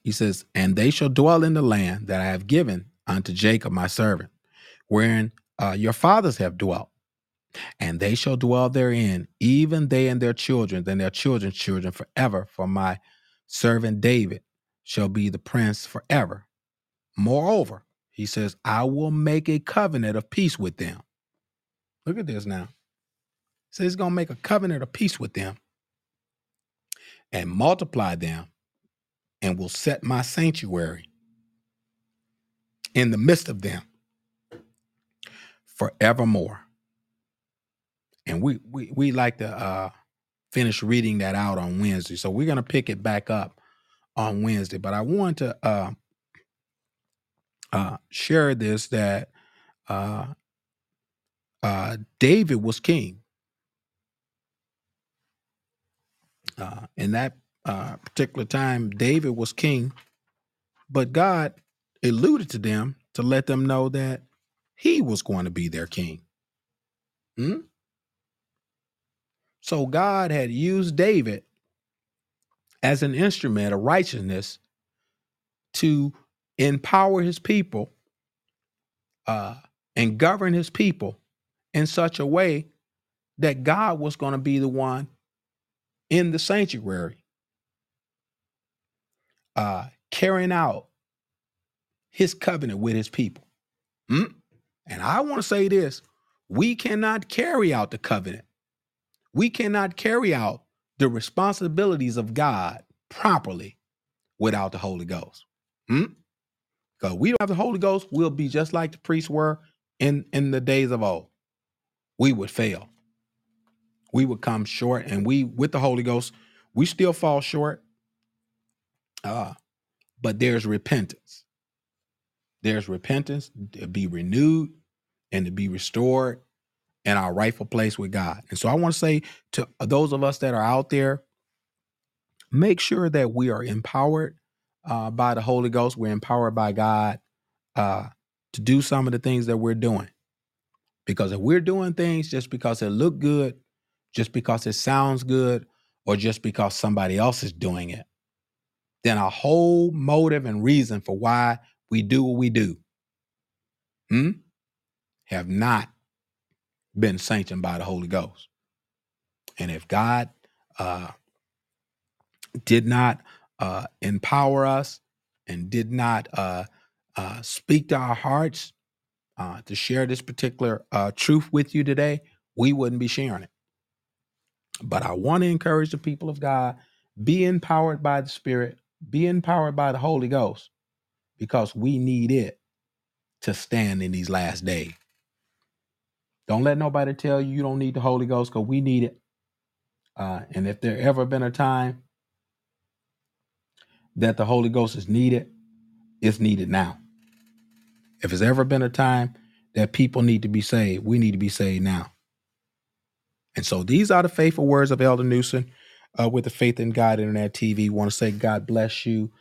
He says, And they shall dwell in the land that I have given unto Jacob my servant, wherein uh, your fathers have dwelt. And they shall dwell therein, even they and their children, and their children's children forever. For my servant David shall be the prince forever. Moreover, he says, I will make a covenant of peace with them. Look at this now. Says he's going to make a covenant of peace with them and multiply them and will set my sanctuary in the midst of them forevermore. And we we we like to uh finish reading that out on Wednesday. So we're gonna pick it back up on Wednesday. But I want to uh uh share this that uh uh David was king. Uh, in that uh, particular time, David was king, but God alluded to them to let them know that he was going to be their king. Hmm? So God had used David as an instrument of righteousness to empower his people uh, and govern his people in such a way that God was going to be the one in the sanctuary uh, carrying out his covenant with his people. Hmm? And I want to say this we cannot carry out the covenant, we cannot carry out the responsibilities of God properly without the Holy Ghost. Because we don't have the Holy Ghost, we'll be just like the priests were in, in the days of old. We would fail. We would come short, and we, with the Holy Ghost, we still fall short. Uh, but there's repentance. There's repentance to be renewed and to be restored in our rightful place with God. And so I want to say to those of us that are out there, make sure that we are empowered uh, by the Holy Ghost. We're empowered by God uh, to do some of the things that we're doing. Because if we're doing things just because it look good, just because it sounds good, or just because somebody else is doing it, then a whole motive and reason for why we do what we do hmm, have not been sanctioned by the Holy Ghost. And if God uh, did not uh, empower us and did not uh, uh, speak to our hearts uh, to share this particular uh, truth with you today, we wouldn't be sharing it. But I want to encourage the people of God be empowered by the Spirit, be empowered by the Holy Ghost, because we need it to stand in these last days. Don't let nobody tell you you don't need the Holy Ghost because we need it. Uh, and if there ever been a time that the Holy Ghost is needed, it's needed now. If it's ever been a time that people need to be saved, we need to be saved now. And so these are the faithful words of Elder Newsom uh, with the Faith in God Internet TV. Want to say God bless you.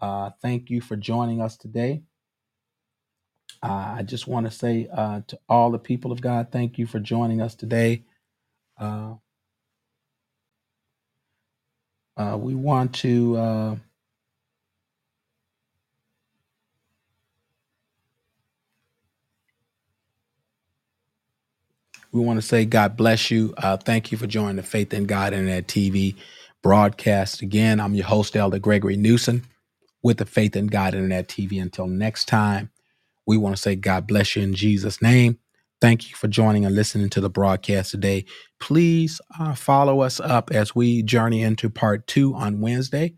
Uh, thank you for joining us today. Uh, I just want to say uh, to all the people of God, thank you for joining us today. Uh, uh, we want to. Uh, we want to say God bless you. Uh, thank you for joining the Faith in God Internet TV broadcast. Again, I'm your host, Elder Gregory Newsom, with the Faith in God Internet TV. Until next time, we want to say God bless you in Jesus' name. Thank you for joining and listening to the broadcast today. Please uh, follow us up as we journey into part two on Wednesday.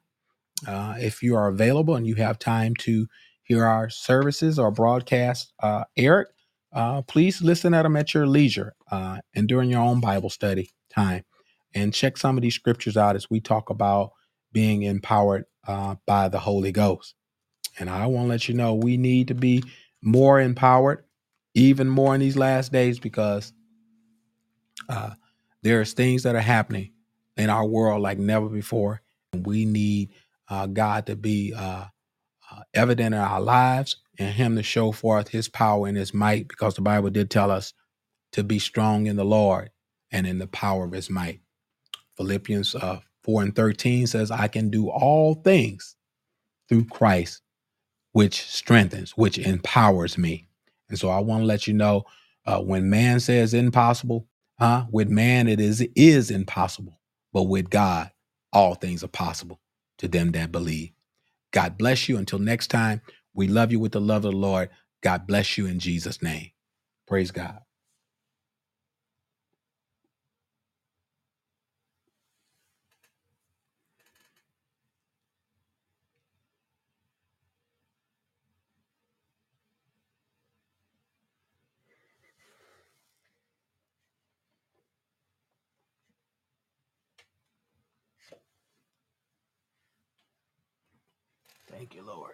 Uh, if you are available and you have time to hear our services or broadcast, uh, Eric, uh, please listen at them at your leisure uh, and during your own Bible study time. And check some of these scriptures out as we talk about being empowered uh, by the Holy Ghost. And I want to let you know we need to be more empowered, even more in these last days, because uh, there's things that are happening in our world like never before. And we need uh, God to be uh, uh, evident in our lives and Him to show forth His power and His might, because the Bible did tell us to be strong in the Lord and in the power of His might. Philippians uh, 4 and 13 says, I can do all things through Christ which strengthens, which empowers me. And so I want to let you know uh, when man says impossible, huh? With man it is is impossible, but with God all things are possible to them that believe. God bless you. Until next time, we love you with the love of the Lord. God bless you in Jesus' name. Praise God. Thank you, Lord.